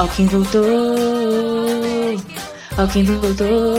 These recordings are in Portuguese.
Ó quem voltou, ó quem voltou.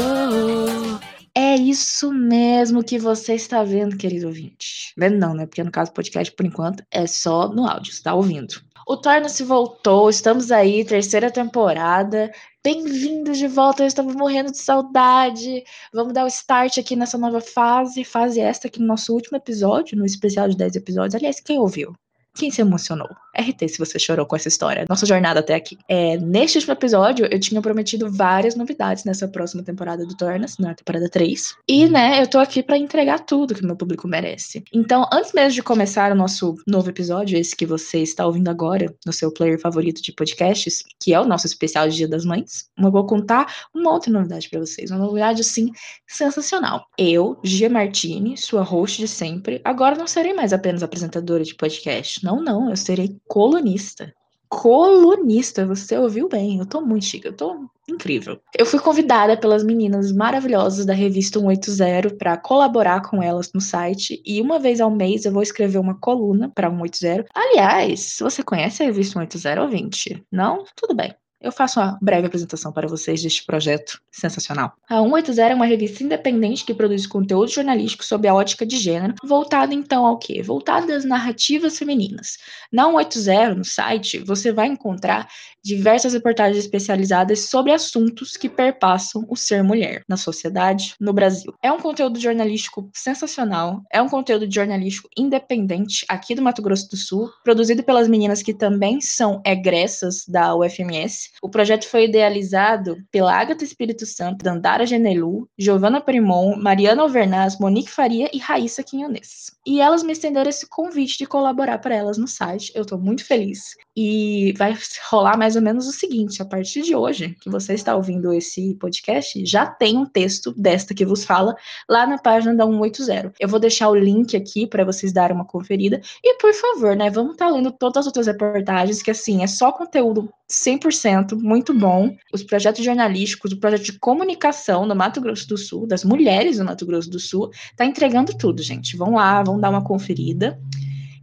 É isso mesmo que você está vendo, querido ouvinte. Vendo não, né? Porque no caso podcast, por enquanto, é só no áudio, você tá ouvindo. O Torna-se voltou, estamos aí, terceira temporada. Bem-vindos de volta, eu estava morrendo de saudade. Vamos dar o start aqui nessa nova fase, fase esta aqui no nosso último episódio, no especial de 10 episódios. Aliás, quem ouviu? Quem se emocionou? RT se você chorou com essa história. Nossa jornada até aqui. É, neste último episódio, eu tinha prometido várias novidades nessa próxima temporada do Tornas, na temporada 3. E, né, eu tô aqui para entregar tudo que o meu público merece. Então, antes mesmo de começar o nosso novo episódio, esse que você está ouvindo agora, no seu player favorito de podcasts, que é o nosso especial de Dia das Mães, eu vou contar uma outra novidade para vocês. Uma novidade, assim, sensacional. Eu, Gia Martini, sua host de sempre, agora não serei mais apenas apresentadora de podcast não, não, eu serei colunista. Colunista, você ouviu bem, eu tô muito chique, eu tô incrível. Eu fui convidada pelas meninas maravilhosas da revista 180 para colaborar com elas no site e uma vez ao mês eu vou escrever uma coluna para 180. Aliás, você conhece a revista 180 ouvinte, não? Tudo bem eu faço uma breve apresentação para vocês deste projeto sensacional. A 180 é uma revista independente que produz conteúdo jornalístico sob a ótica de gênero, voltada então ao quê? Voltada às narrativas femininas. Na 180, no site, você vai encontrar diversas reportagens especializadas sobre assuntos que perpassam o ser mulher na sociedade no Brasil. É um conteúdo jornalístico sensacional, é um conteúdo jornalístico independente aqui do Mato Grosso do Sul, produzido pelas meninas que também são egressas da UFMS. O projeto foi idealizado pela Agatha Espírito Santo, Dandara Genelu, Giovanna Primon, Mariana Alvernaz, Monique Faria e Raíssa Quinhones. E elas me estenderam esse convite de colaborar para elas no site. Eu estou muito feliz. E vai rolar mais ou menos o seguinte: a partir de hoje, que você está ouvindo esse podcast, já tem um texto desta que vos fala lá na página da 180. Eu vou deixar o link aqui para vocês darem uma conferida. E por favor, né, vamos estar tá lendo todas as outras reportagens, que assim, é só conteúdo 100% muito bom. Os projetos jornalísticos, o projeto de comunicação do Mato Grosso do Sul, das mulheres do Mato Grosso do Sul, tá entregando tudo, gente. Vão lá, vão dar uma conferida.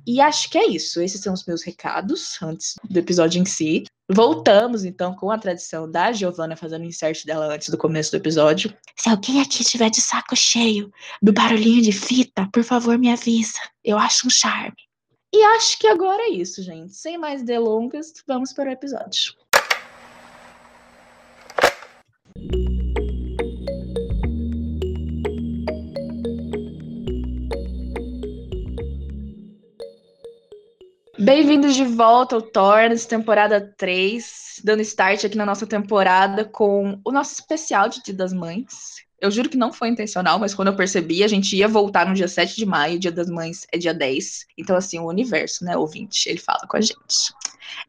E acho que é isso. Esses são os meus recados antes do episódio em si. Voltamos então com a tradição da Giovana fazendo o insert dela antes do começo do episódio. Se alguém aqui estiver de saco cheio do barulhinho de fita, por favor me avisa. Eu acho um charme. E acho que agora é isso, gente. Sem mais delongas, vamos para o episódio. Bem-vindos de volta ao Tornes, temporada 3, dando start aqui na nossa temporada com o nosso especial de Dia das Mães. Eu juro que não foi intencional, mas quando eu percebi, a gente ia voltar no dia 7 de maio, Dia das Mães é dia 10. Então, assim, o universo, né, ouvinte, ele fala com a gente.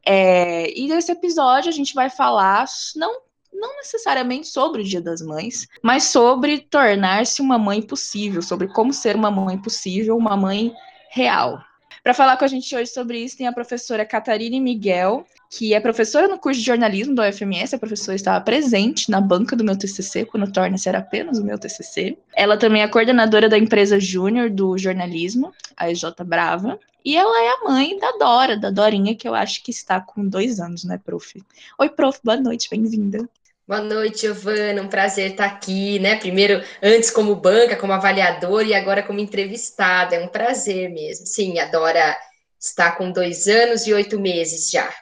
É, e nesse episódio a gente vai falar, não não necessariamente sobre o Dia das Mães, mas sobre tornar-se uma mãe possível, sobre como ser uma mãe possível, uma mãe real. Para falar com a gente hoje sobre isso, tem a professora Catarine Miguel, que é professora no curso de jornalismo da UFMS. A professora estava presente na banca do meu TCC, quando torna-se era apenas o meu TCC. Ela também é coordenadora da empresa júnior do jornalismo, a EJ Brava. E ela é a mãe da Dora, da Dorinha, que eu acho que está com dois anos, né, prof? Oi, prof, boa noite, bem-vinda. Boa noite, Giovana. Um prazer estar aqui, né? Primeiro, antes como banca, como avaliador e agora como entrevistada. É um prazer mesmo. Sim, a Dora está com dois anos e oito meses já.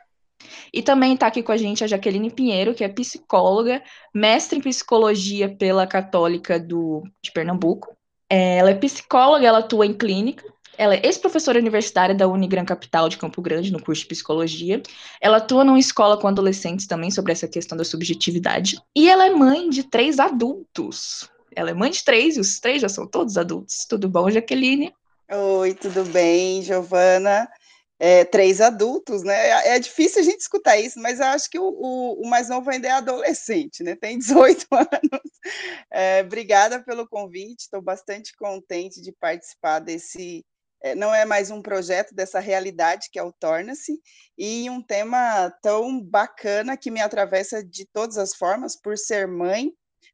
E também está aqui com a gente a Jaqueline Pinheiro, que é psicóloga, mestre em psicologia pela Católica do, de Pernambuco. É, ela é psicóloga, ela atua em clínica, ela é ex-professora universitária da Unigran Capital de Campo Grande, no curso de psicologia. Ela atua numa escola com adolescentes também sobre essa questão da subjetividade. E ela é mãe de três adultos. Ela é mãe de três e os três já são todos adultos. Tudo bom, Jaqueline? Oi, tudo bem, Giovana? É, três adultos, né? É, é difícil a gente escutar isso, mas eu acho que o, o, o mais novo ainda é adolescente, né? Tem 18 anos. É, obrigada pelo convite, estou bastante contente de participar desse, não é mais um projeto dessa realidade que é o Torna-se, e um tema tão bacana que me atravessa de todas as formas, por ser mãe,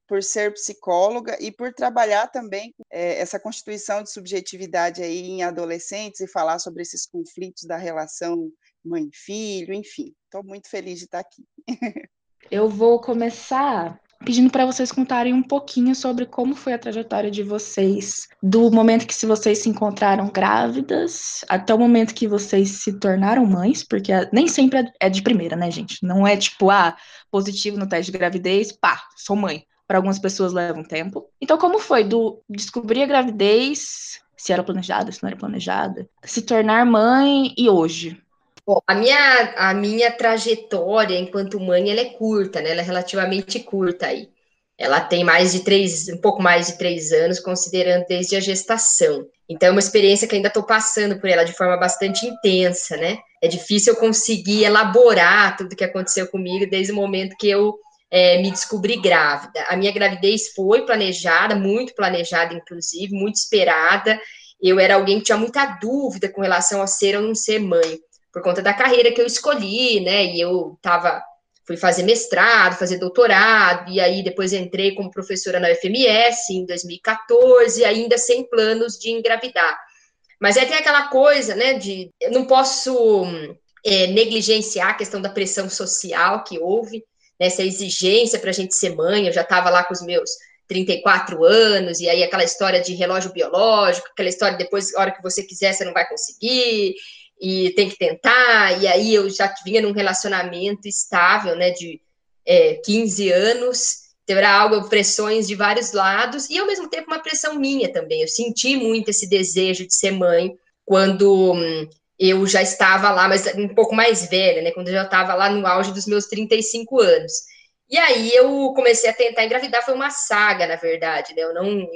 por ser psicóloga e por trabalhar também é, essa constituição de subjetividade aí em adolescentes e falar sobre esses conflitos da relação mãe e filho, enfim. Estou muito feliz de estar aqui. Eu vou começar pedindo para vocês contarem um pouquinho sobre como foi a trajetória de vocês, do momento que se vocês se encontraram grávidas até o momento que vocês se tornaram mães, porque nem sempre é, é de primeira, né, gente? Não é tipo, ah, positivo no teste de gravidez, pá, sou mãe. Para algumas pessoas leva um tempo. Então, como foi do descobrir a gravidez, se era planejada, se não era planejada, se tornar mãe e hoje? Bom, a minha, a minha trajetória enquanto mãe, ela é curta, né? Ela é relativamente curta aí. Ela tem mais de três, um pouco mais de três anos, considerando desde a gestação. Então, é uma experiência que ainda estou passando por ela de forma bastante intensa, né? É difícil eu conseguir elaborar tudo o que aconteceu comigo desde o momento que eu é, me descobri grávida. A minha gravidez foi planejada, muito planejada, inclusive, muito esperada. Eu era alguém que tinha muita dúvida com relação a ser ou não ser mãe por conta da carreira que eu escolhi, né? E eu tava, fui fazer mestrado, fazer doutorado, e aí depois entrei como professora na UFMS em 2014, ainda sem planos de engravidar. Mas aí tem aquela coisa, né, de eu não posso é, negligenciar a questão da pressão social que houve, né, essa exigência para a gente ser mãe. Eu já estava lá com os meus 34 anos, e aí aquela história de relógio biológico, aquela história depois, a hora que você quiser, você não vai conseguir, e tem que tentar, e aí eu já vinha num relacionamento estável, né, de é, 15 anos, terá algo, pressões de vários lados, e ao mesmo tempo uma pressão minha também, eu senti muito esse desejo de ser mãe, quando hum, eu já estava lá, mas um pouco mais velha, né, quando eu já estava lá no auge dos meus 35 anos, e aí eu comecei a tentar engravidar, foi uma saga, na verdade, né? Eu não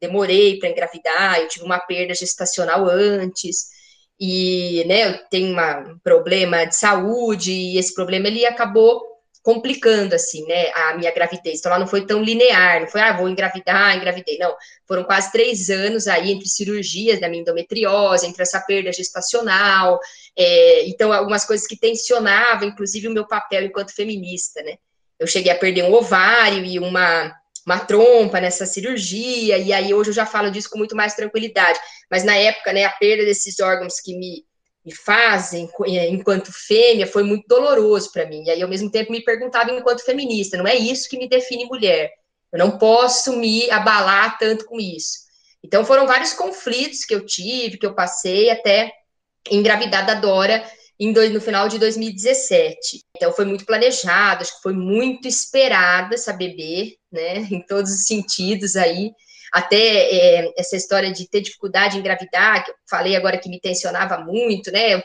demorei para engravidar, eu tive uma perda gestacional antes, e né, eu tenho um problema de saúde, e esse problema ele acabou complicando, assim, né, a minha gravidez. Então, ela não foi tão linear, não foi, ah, vou engravidar, engravidei. Não, foram quase três anos aí entre cirurgias da minha endometriose, entre essa perda gestacional, é, então, algumas coisas que tensionavam, inclusive, o meu papel enquanto feminista, né. Eu cheguei a perder um ovário e uma uma trompa nessa cirurgia, e aí hoje eu já falo disso com muito mais tranquilidade. Mas na época, né, a perda desses órgãos que me, me fazem é, enquanto fêmea foi muito doloroso para mim. E aí, ao mesmo tempo, me perguntava enquanto feminista: não é isso que me define mulher. Eu não posso me abalar tanto com isso. Então, foram vários conflitos que eu tive, que eu passei até engravidar da Dora dois, no final de 2017. Então foi muito planejado, acho que foi muito esperada essa bebê, né, em todos os sentidos aí. Até é, essa história de ter dificuldade em engravidar, que eu falei agora que me tensionava muito, né, eu,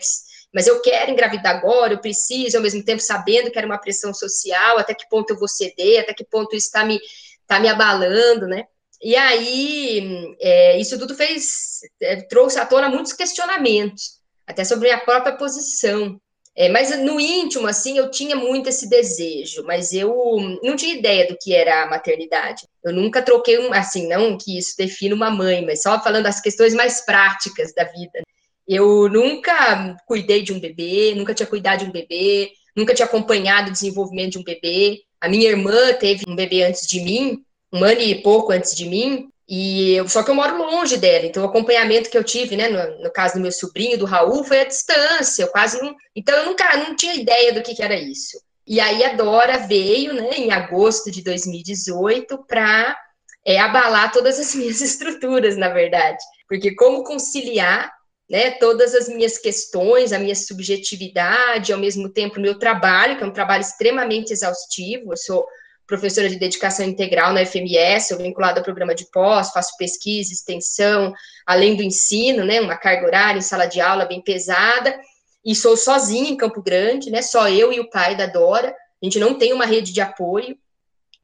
mas eu quero engravidar agora, eu preciso, ao mesmo tempo sabendo que era uma pressão social, até que ponto eu vou ceder, até que ponto isso está me, tá me abalando, né. E aí, é, isso tudo fez, é, trouxe à tona muitos questionamentos até sobre a própria posição. É, mas no íntimo, assim, eu tinha muito esse desejo, mas eu não tinha ideia do que era a maternidade. Eu nunca troquei um, assim, não que isso defina uma mãe, mas só falando das questões mais práticas da vida. Eu nunca cuidei de um bebê, nunca tinha cuidado de um bebê, nunca tinha acompanhado o desenvolvimento de um bebê. A minha irmã teve um bebê antes de mim, um ano e pouco antes de mim, e eu, só que eu moro longe dela, então o acompanhamento que eu tive, né, no, no, caso do meu sobrinho, do Raul, foi à distância, eu quase não. Então eu nunca não tinha ideia do que, que era isso. E aí a Dora veio, né, em agosto de 2018, para é, abalar todas as minhas estruturas, na verdade. Porque como conciliar né, todas as minhas questões, a minha subjetividade, ao mesmo tempo o meu trabalho, que é um trabalho extremamente exaustivo, eu sou professora de dedicação integral na FMS, sou vinculada ao programa de pós, faço pesquisa, extensão, além do ensino, né, uma carga horária em sala de aula bem pesada, e sou sozinha em Campo Grande, né, só eu e o pai da Dora, a gente não tem uma rede de apoio,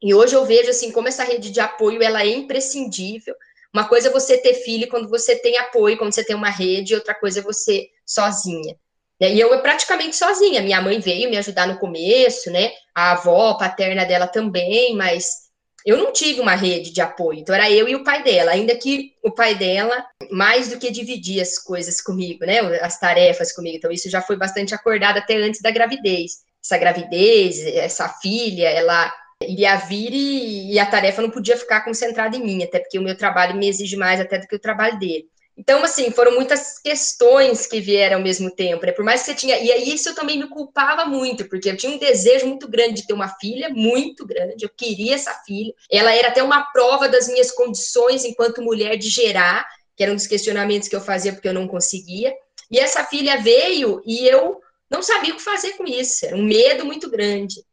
e hoje eu vejo, assim, como essa rede de apoio, ela é imprescindível, uma coisa é você ter filho quando você tem apoio, quando você tem uma rede, outra coisa é você sozinha. Né? E eu praticamente sozinha. Minha mãe veio me ajudar no começo, né? A avó paterna dela também, mas eu não tive uma rede de apoio. Então era eu e o pai dela, ainda que o pai dela mais do que dividia as coisas comigo, né? As tarefas comigo. Então isso já foi bastante acordado até antes da gravidez. Essa gravidez, essa filha, ela iria vir e, e a tarefa não podia ficar concentrada em mim, até porque o meu trabalho me exige mais até do que o trabalho dele. Então, assim, foram muitas questões que vieram ao mesmo tempo, né? Por mais que você tinha. E aí, isso eu também me culpava muito, porque eu tinha um desejo muito grande de ter uma filha, muito grande. Eu queria essa filha. Ela era até uma prova das minhas condições enquanto mulher de gerar, que era um dos questionamentos que eu fazia porque eu não conseguia. E essa filha veio e eu não sabia o que fazer com isso. Era um medo muito grande.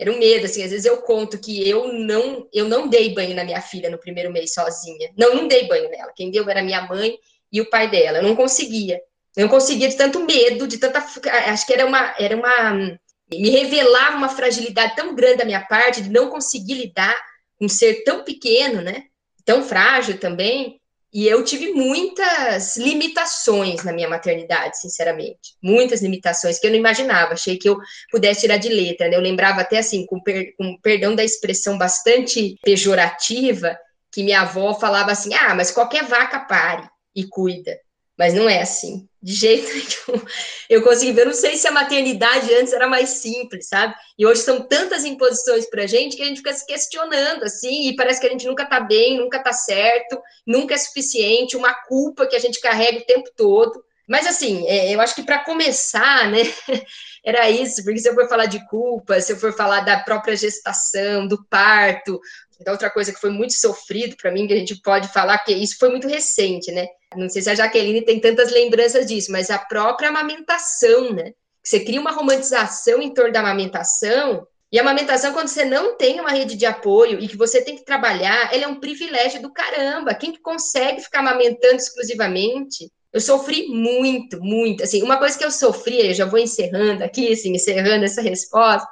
Era um medo, assim, às vezes eu conto que eu não, eu não dei banho na minha filha no primeiro mês sozinha. Não, não dei banho nela. Quem deu era minha mãe e o pai dela. Eu não conseguia. Eu não conseguia de tanto medo, de tanta. Acho que era uma. Era uma me revelava uma fragilidade tão grande da minha parte de não conseguir lidar com um ser tão pequeno, né? Tão frágil também, e eu tive muitas limitações na minha maternidade, sinceramente. Muitas limitações que eu não imaginava. Achei que eu pudesse tirar de letra. Né? Eu lembrava até assim, com, per, com perdão da expressão bastante pejorativa, que minha avó falava assim: ah, mas qualquer vaca pare e cuida. Mas não é assim de jeito nenhum. Eu consegui ver, eu não sei se a maternidade antes era mais simples, sabe? E hoje são tantas imposições pra gente que a gente fica se questionando, assim, e parece que a gente nunca tá bem, nunca tá certo, nunca é suficiente, uma culpa que a gente carrega o tempo todo. Mas, assim, é, eu acho que para começar, né, era isso, porque se eu for falar de culpa, se eu for falar da própria gestação, do parto, então, outra coisa que foi muito sofrido para mim, que a gente pode falar, que isso foi muito recente, né? Não sei se a Jaqueline tem tantas lembranças disso, mas a própria amamentação, né? Você cria uma romantização em torno da amamentação, e a amamentação, quando você não tem uma rede de apoio e que você tem que trabalhar, ela é um privilégio do caramba. Quem que consegue ficar amamentando exclusivamente? Eu sofri muito, muito. Assim, uma coisa que eu sofri, eu já vou encerrando aqui, assim, encerrando essa resposta,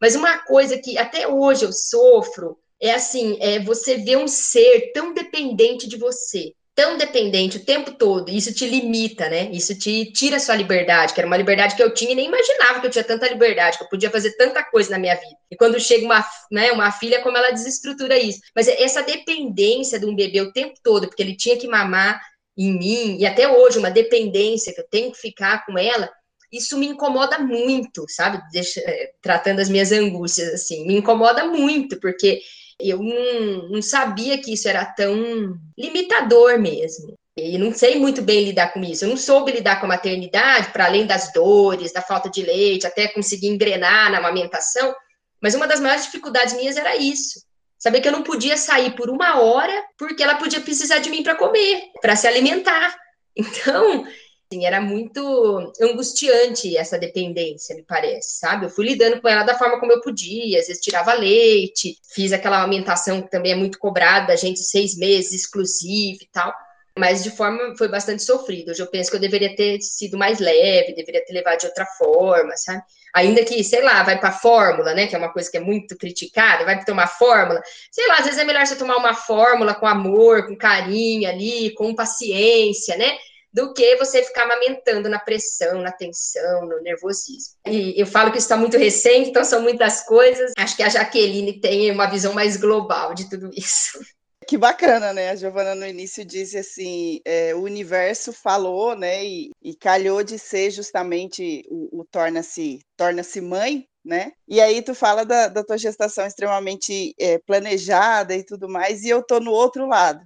mas uma coisa que até hoje eu sofro é assim, é você vê um ser tão dependente de você, tão dependente o tempo todo, isso te limita, né? Isso te tira a sua liberdade, que era uma liberdade que eu tinha e nem imaginava que eu tinha tanta liberdade, que eu podia fazer tanta coisa na minha vida. E quando chega uma, né, uma filha, como ela desestrutura isso. Mas essa dependência de um bebê o tempo todo, porque ele tinha que mamar em mim, e até hoje uma dependência que eu tenho que ficar com ela, isso me incomoda muito, sabe? Deixa, é, tratando as minhas angústias assim, me incomoda muito, porque eu não, não sabia que isso era tão limitador mesmo. E não sei muito bem lidar com isso. Eu não soube lidar com a maternidade, para além das dores, da falta de leite, até conseguir engrenar na amamentação. Mas uma das maiores dificuldades minhas era isso. Saber que eu não podia sair por uma hora, porque ela podia precisar de mim para comer, para se alimentar. Então, Assim, era muito angustiante essa dependência, me parece, sabe? Eu fui lidando com ela da forma como eu podia, às vezes tirava leite, fiz aquela alimentação que também é muito cobrada, a gente seis meses, exclusivo e tal, mas de forma foi bastante sofrido. Hoje eu penso que eu deveria ter sido mais leve, deveria ter levado de outra forma, sabe? Ainda que, sei lá, vai para fórmula, né? Que é uma coisa que é muito criticada, vai tomar fórmula. Sei lá, às vezes é melhor você tomar uma fórmula com amor, com carinho ali, com paciência, né? Do que você ficar amamentando na pressão, na tensão, no nervosismo. E eu falo que isso está muito recente, então são muitas coisas. Acho que a Jaqueline tem uma visão mais global de tudo isso. Que bacana, né? A Giovana no início disse assim: é, o universo falou, né? E, e, calhou de ser justamente o, o torna-se torna-se mãe, né? E aí tu fala da, da tua gestação extremamente é, planejada e tudo mais, e eu tô no outro lado.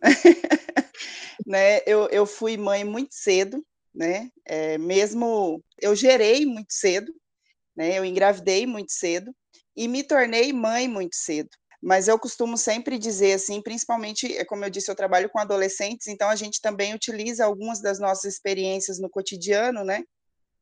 né? Eu, eu fui mãe muito cedo, né? É, mesmo eu gerei muito cedo, né? Eu engravidei muito cedo e me tornei mãe muito cedo. Mas eu costumo sempre dizer assim, principalmente, é como eu disse, eu trabalho com adolescentes, então a gente também utiliza algumas das nossas experiências no cotidiano, né?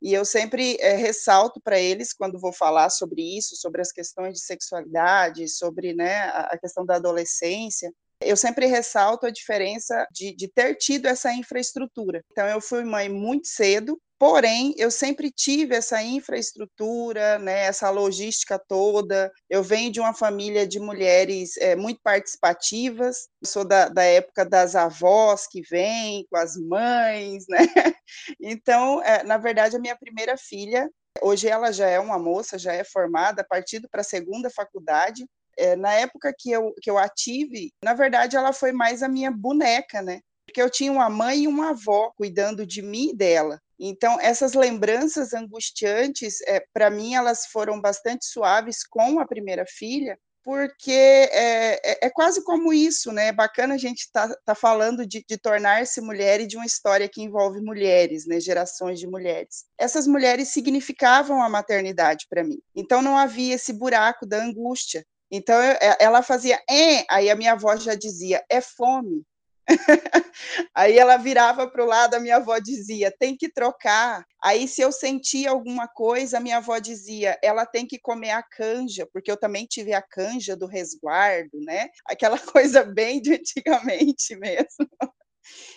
E eu sempre é, ressalto para eles, quando vou falar sobre isso, sobre as questões de sexualidade, sobre né, a questão da adolescência, eu sempre ressalto a diferença de, de ter tido essa infraestrutura. Então, eu fui mãe muito cedo, Porém, eu sempre tive essa infraestrutura, né, essa logística toda. Eu venho de uma família de mulheres é, muito participativas. Eu sou da, da, época das avós que vêm com as mães, né? Então, é, na verdade, a minha primeira filha, hoje ela já é uma moça, já é formada, partindo para a segunda faculdade é, na época que eu, que eu a tive, na verdade, ela foi mais a minha boneca, né? Porque eu tinha uma mãe e uma avó cuidando de mim e dela. Então, essas lembranças angustiantes, é, para mim, elas foram bastante suaves com a primeira filha, porque é, é, é, quase como isso, né? É bacana a gente estar tá, tá falando de, de tornar-se mulher e de uma história que envolve mulheres, né? Gerações de mulheres. Essas mulheres significavam a maternidade para mim. Então não havia esse buraco da angústia. Então eu, é, ela fazia, é, aí a minha avó já dizia, é fome. Aí ela virava para o lado, a minha avó dizia: tem que trocar. Aí, se eu sentia alguma coisa, a minha avó dizia: ela tem que comer a canja, porque eu também tive a canja do resguardo, né? Aquela coisa bem de antigamente mesmo.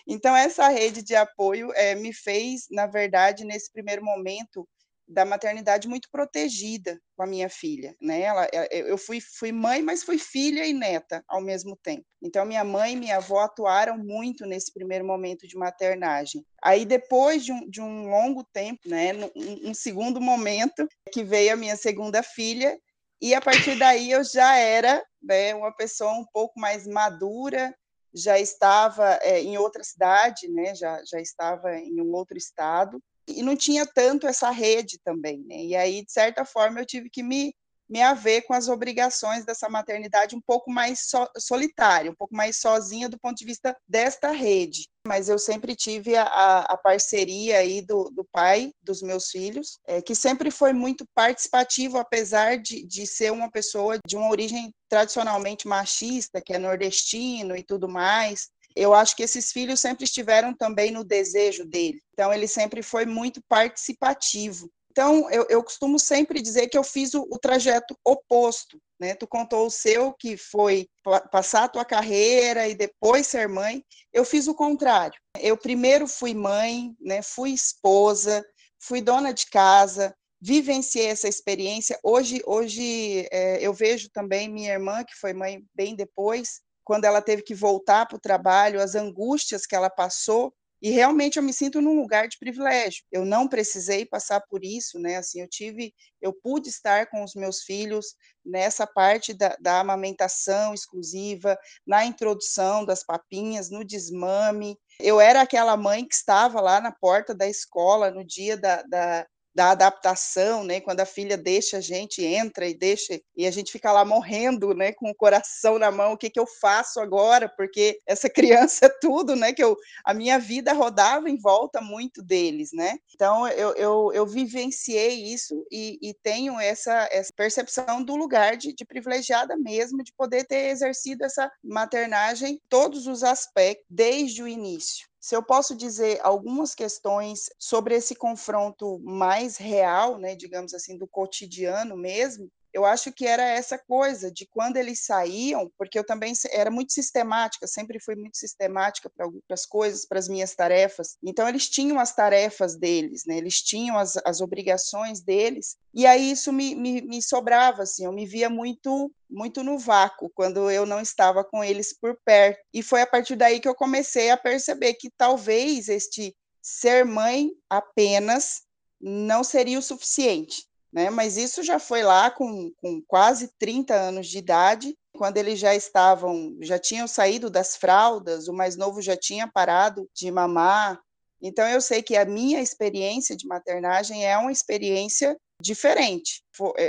Então, essa rede de apoio é, me fez, na verdade, nesse primeiro momento, da maternidade muito protegida com a minha filha, né? Ela, é, eu fui, fui mãe, mas fui filha e neta ao mesmo tempo. Então minha mãe e minha avó atuaram muito nesse primeiro momento de maternagem. Aí depois de um, de um longo tempo, né? Um, um segundo momento que veio a minha segunda filha e a partir daí eu já era né, uma pessoa um pouco mais madura, já estava é, em outra cidade, né? Já já estava em um outro estado e não tinha tanto essa rede também, né? E aí, de certa forma, eu tive que me, me haver com as obrigações dessa maternidade um pouco mais so, solitária, um pouco mais sozinha do ponto de vista desta rede. Mas eu sempre tive a, a parceria aí do, do pai dos meus filhos, é, que sempre foi muito participativo, apesar de, de ser uma pessoa de uma origem tradicionalmente machista, que é nordestino e tudo mais eu acho que esses filhos sempre estiveram também no desejo dele. Então, ele sempre foi muito participativo. Então, eu, eu costumo sempre dizer que eu fiz o, o, trajeto oposto. Né? Tu contou o seu, que foi passar a tua carreira e depois ser mãe. Eu fiz o contrário. Eu primeiro fui mãe, né? fui esposa, fui dona de casa, vivenciei essa experiência. Hoje, hoje é, eu vejo também minha irmã, que foi mãe bem depois, quando ela teve que voltar para o trabalho, as angústias que ela passou, e realmente eu me sinto num lugar de privilégio. Eu não precisei passar por isso, né? Assim, eu tive, eu pude estar com os meus filhos nessa parte da, da amamentação exclusiva, na introdução das papinhas, no desmame. Eu era aquela mãe que estava lá na porta da escola no dia da, da da adaptação, né? Quando a filha deixa a gente, entra e deixa, e a gente fica lá morrendo, né? Com o coração na mão, o que, que eu faço agora? Porque essa criança é tudo, né? Que eu, a minha vida rodava em volta muito deles, né? Então eu, eu, eu vivenciei isso e, e tenho essa, essa percepção do lugar de, de privilegiada mesmo, de poder ter exercido essa maternagem todos os aspectos desde o início se eu posso dizer algumas questões sobre esse confronto mais real, né, digamos assim, do cotidiano mesmo, eu acho que era essa coisa de quando eles saíam, porque eu também era muito sistemática, sempre fui muito sistemática para as coisas, para as minhas tarefas. Então, eles tinham as tarefas deles, né? eles tinham as, as obrigações deles, e aí isso me, me, me sobrava, assim, eu me via muito muito no vácuo quando eu não estava com eles por perto. E foi a partir daí que eu comecei a perceber que talvez este ser mãe apenas não seria o suficiente né? Mas isso já foi lá com, com quase 30 anos de idade, quando eles já estavam, já tinham saído das fraldas, o mais novo já tinha parado de mamar. Então eu sei que a minha experiência de maternagem é uma experiência diferente.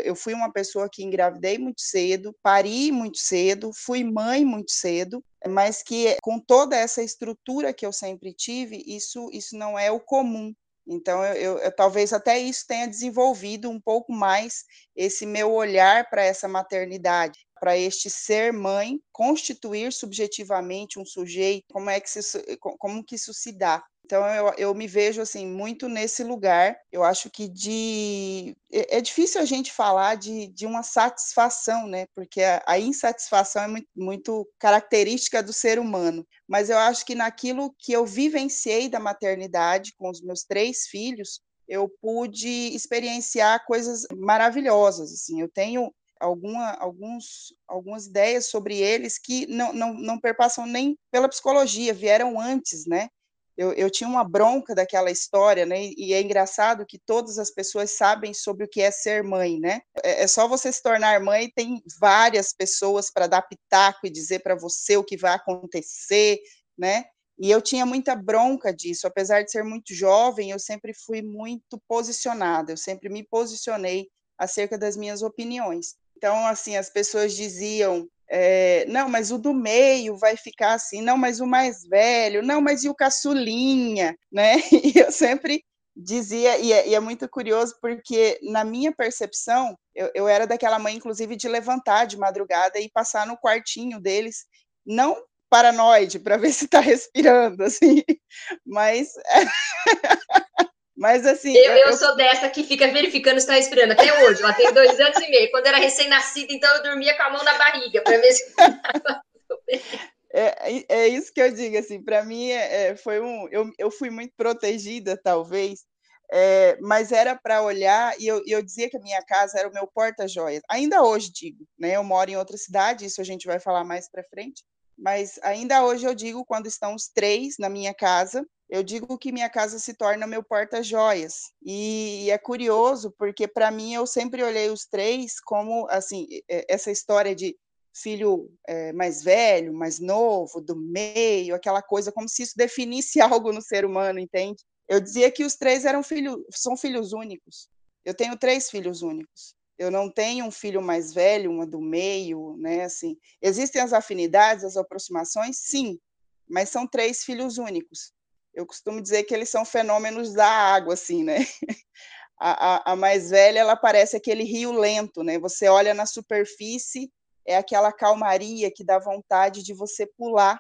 Eu fui uma pessoa que engravidei muito cedo, pari muito cedo, fui mãe muito cedo, mas que com toda essa estrutura que eu sempre tive, isso isso não é o comum então, eu, eu, talvez até isso tenha desenvolvido um pouco mais esse meu olhar para essa maternidade, para este ser mãe constituir subjetivamente um sujeito, como é que, se, como que isso se dá. Então eu, eu me vejo assim muito nesse lugar. Eu acho que de é, é difícil a gente falar de, de uma satisfação, né? Porque a, a insatisfação é muito, muito característica do ser humano. Mas eu acho que naquilo que eu vivenciei da maternidade com os meus três filhos, eu pude experienciar coisas maravilhosas. Assim, eu tenho alguma, alguns, algumas ideias sobre eles que não, não, não perpassam nem pela psicologia, vieram antes, né? Eu, eu tinha uma bronca daquela história, né? E é engraçado que todas as pessoas sabem sobre o que é ser mãe, né? É, é só você se tornar mãe, tem várias pessoas para dar pitaco e dizer para você o que vai acontecer, né? E eu tinha muita bronca disso, apesar de ser muito jovem, eu sempre fui muito posicionada, eu sempre me posicionei acerca das minhas opiniões. Então, assim, as pessoas diziam é, não, mas o do meio vai ficar assim, não, mas o mais velho, não, mas e o caçulinha, né? E eu sempre dizia, e é, e é muito curioso, porque na minha percepção, eu, eu, era daquela mãe, inclusive, de levantar de madrugada e passar no quartinho deles, não paranoide, para ver se está respirando, assim, mas Mas assim. Eu, eu, eu, sou dessa que fica verificando se está respirando até hoje. Ela tem dois anos e meio. Quando era recém-nascida, então eu dormia com a mão na barriga para ver se é, é isso que eu digo, assim, para mim é, é, foi um. Eu, eu fui muito protegida, talvez, é, mas era para olhar, e eu, eu dizia que a minha casa era o meu porta-joias. Ainda hoje digo, né? Eu moro em outra cidade, isso a gente vai falar mais para frente, mas ainda hoje eu digo, quando estão os três na minha casa, eu digo que minha casa se torna meu porta-joias. E, é curioso, porque para mim eu sempre olhei os três como, assim, essa história de filho é, mais velho, mais novo, do meio, aquela coisa, como se isso definisse algo no ser humano, entende? Eu dizia que os três eram filhos, são filhos únicos. Eu tenho três filhos únicos. Eu não tenho um filho mais velho, uma do meio, né? Assim, existem as afinidades, as aproximações, sim, mas são três filhos únicos eu costumo dizer que eles são fenômenos da água, assim, né? A, a, a, mais velha, ela parece aquele rio lento, né? Você olha na superfície, é aquela calmaria que dá vontade de você pular,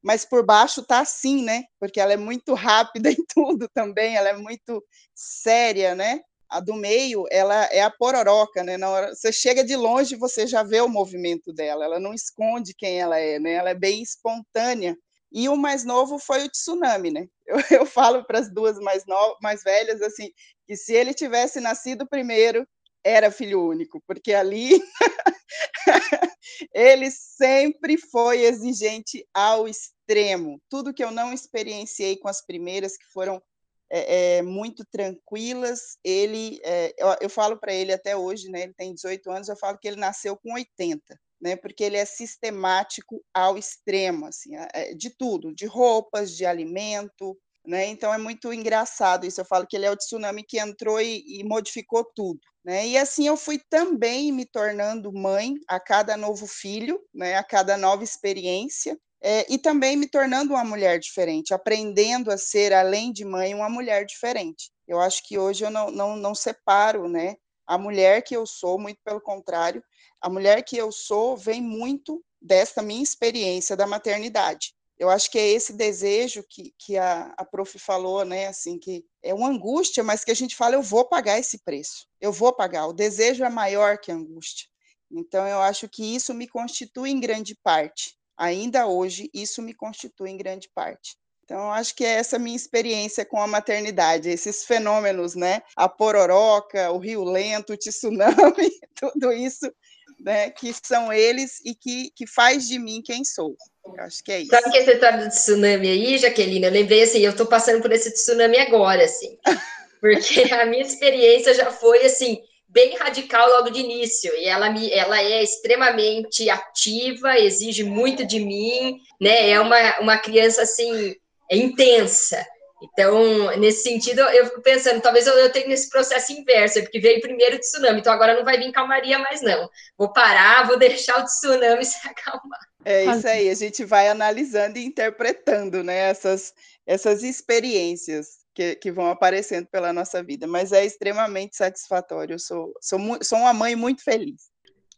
mas por baixo tá assim, né? Porque ela é muito rápida em tudo também, ela é muito séria, né? A do meio, ela é a pororoca, né? Na hora, você chega de longe, você já vê o movimento dela, ela não esconde quem ela é, né? Ela é bem espontânea e o mais novo foi o tsunami, né? Eu, eu falo para as duas mais, no, mais velhas assim, que se ele tivesse nascido primeiro, era filho único, porque ali ele sempre foi exigente ao extremo. Tudo que eu não experienciei com as primeiras, que foram é, é, muito tranquilas, ele, é, eu, eu, falo para ele até hoje, né? Ele tem 18 anos, eu falo que ele nasceu com 80 né, porque ele é sistemático ao extremo, assim, é, de tudo, de roupas, de alimento, né? Então é muito engraçado isso. Eu falo que ele é o tsunami que entrou e, e, modificou tudo, né? E assim eu fui também me tornando mãe a cada novo filho, né? A cada nova experiência. É, e também me tornando uma mulher diferente, aprendendo a ser, além de mãe, uma mulher diferente. Eu acho que hoje eu não, não, não separo né, a mulher que eu sou, muito pelo contrário, a mulher que eu sou vem muito desta minha experiência da maternidade. Eu acho que é esse desejo que, que a, a prof falou, né? Assim, que é uma angústia, mas que a gente fala, eu vou pagar esse preço, eu vou pagar. O desejo é maior que a angústia. Então, eu acho que isso me constitui em grande parte. Ainda hoje, isso me constitui em grande parte. Então, acho que é essa minha experiência com a maternidade, esses fenômenos, né? A pororoca, o rio lento, o tsunami, tudo isso né, que são eles e que, que faz de mim quem sou. Eu acho que é isso. Sabe que essa história do tsunami aí, Jaqueline? Eu lembrei assim, eu estou passando por esse tsunami agora, assim, porque a minha experiência já foi assim bem radical logo de início e ela me, ela é extremamente ativa, exige muito de mim, né? É uma, uma criança assim intensa. Então, nesse sentido, eu fico pensando, talvez eu, eu tenha esse processo inverso, porque veio primeiro o tsunami, então agora não vai vir calmaria mais, não. Vou parar, vou deixar o tsunami se acalmar. É isso aí, a gente vai analisando e interpretando, né, essas, essas experiências que, que vão aparecendo pela nossa vida, mas é extremamente satisfatório, eu sou, sou, sou uma mãe muito feliz.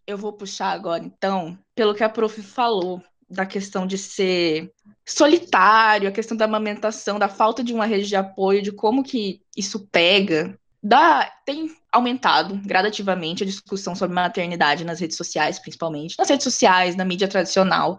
Eu vou puxar agora, então, pelo que a prof falou, da questão de ser solitário, a questão da amamentação, da falta de uma rede de apoio, de como que isso pega. Tem aumentado gradativamente a discussão sobre maternidade nas redes sociais, principalmente, nas redes sociais, na mídia tradicional.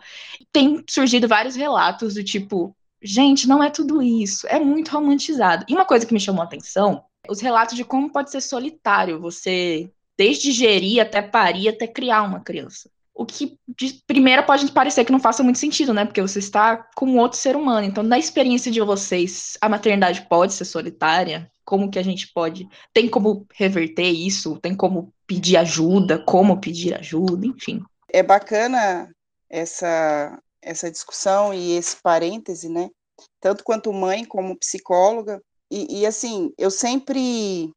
Tem surgido vários relatos do tipo, gente, não é tudo isso, é muito romantizado. E uma coisa que me chamou a atenção, os relatos de como pode ser solitário você desde gerir até parir até criar uma criança o que de primeira pode parecer que não faça muito sentido, né? Porque você está com outro ser humano. Então, na experiência de vocês, a maternidade pode ser solitária? Como que a gente pode. Tem como reverter isso? Tem como pedir ajuda? Como pedir ajuda? Enfim. É bacana essa, essa discussão e esse parêntese, né? Tanto quanto mãe como psicóloga. E, e assim, eu sempre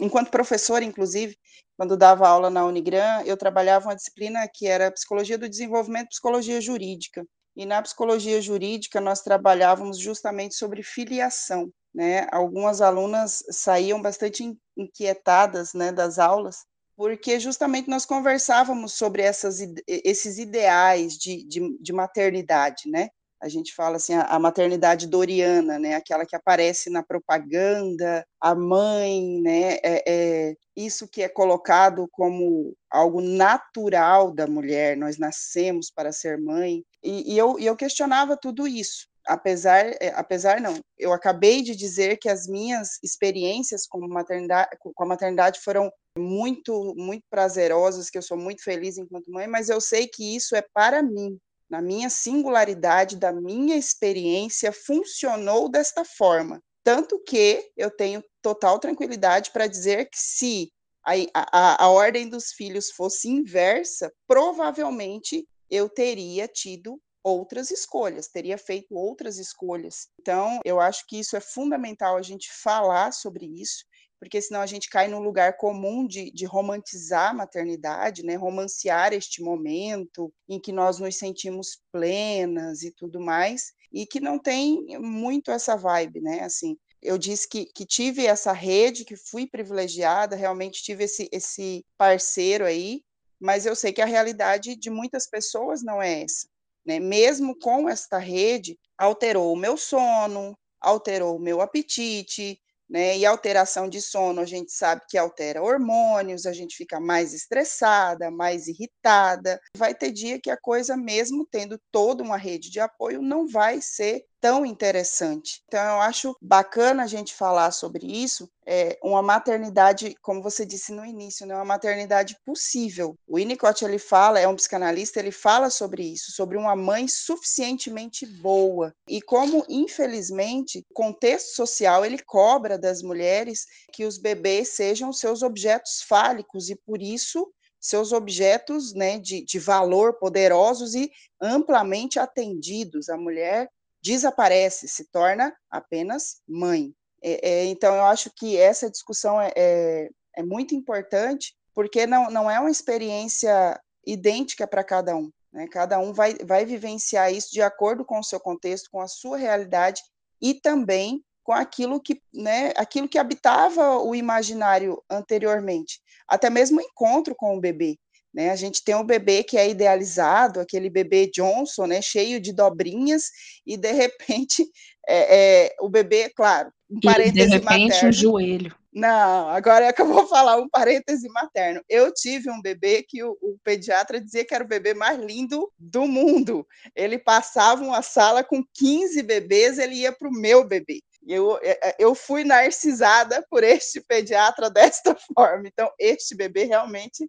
enquanto professora, inclusive, quando dava aula na Unigran, eu trabalhava uma disciplina que era Psicologia do Desenvolvimento Psicologia Jurídica. E na psicologia jurídica nós trabalhávamos justamente sobre filiação, né? Algumas alunas saíam bastante inquietadas, né, das aulas, porque justamente nós conversávamos sobre essas, esses ideais de, de, de maternidade, né? A gente fala assim, a, maternidade doriana, né, aquela que aparece na propaganda, a mãe, né, é, é, isso que é colocado como algo natural da mulher, nós nascemos para ser mãe, e, e eu, e eu questionava tudo isso, apesar, é, apesar não, eu acabei de dizer que as minhas experiências com, maternidade, com a maternidade foram muito, muito prazerosas, que eu sou muito feliz enquanto mãe, mas eu sei que isso é para mim, na minha singularidade, da minha experiência, funcionou desta forma. Tanto que eu tenho total tranquilidade para dizer que se a, a, a ordem dos filhos fosse inversa, provavelmente eu teria tido outras escolhas, teria feito outras escolhas. Então, eu acho que isso é fundamental a gente falar sobre isso porque senão a gente cai num lugar comum de, de romantizar a maternidade, né? romancear este momento em que nós nos sentimos plenas e tudo mais, e que não tem muito essa vibe, né? Assim, eu disse que, que tive essa rede, que fui privilegiada, realmente tive esse, esse parceiro aí, mas eu sei que a realidade de muitas pessoas não é essa. Né? Mesmo com esta rede, alterou o meu sono, alterou o meu apetite, né? E alteração de sono, a gente sabe que altera hormônios, a gente fica mais estressada, mais irritada. Vai ter dia que a coisa, mesmo tendo toda uma rede de apoio, não vai ser tão interessante. Então, eu acho bacana a gente falar sobre isso, é uma maternidade, como você disse no início, né, uma maternidade possível. O Winnicott, ele fala, é um psicanalista, ele fala sobre isso, sobre uma mãe suficientemente boa. E como, infelizmente, o contexto social, ele cobra das mulheres que os bebês sejam seus objetos fálicos, e por isso seus objetos né, de, de valor poderosos e amplamente atendidos. A mulher desaparece, se torna apenas mãe. É, é, então, eu acho que essa discussão é, é, é muito importante, porque não, não é uma experiência idêntica para cada um. Né? Cada um vai, vai vivenciar isso de acordo com o seu contexto, com a sua realidade e também com aquilo que, né, aquilo que habitava o imaginário anteriormente, até mesmo o encontro com o bebê. Né? A gente tem um bebê que é idealizado, aquele bebê Johnson, né, cheio de dobrinhas, e de repente é, é, o bebê, claro, um parêntese de repente materno. um joelho. Não, agora é que eu vou falar um parêntese materno. Eu tive um bebê que o, o, pediatra dizia que era o bebê mais lindo do mundo. Ele passava uma sala com 15 bebês, ele ia para o meu bebê. Eu, é, é, eu fui narcisada por este pediatra desta forma. Então, este bebê realmente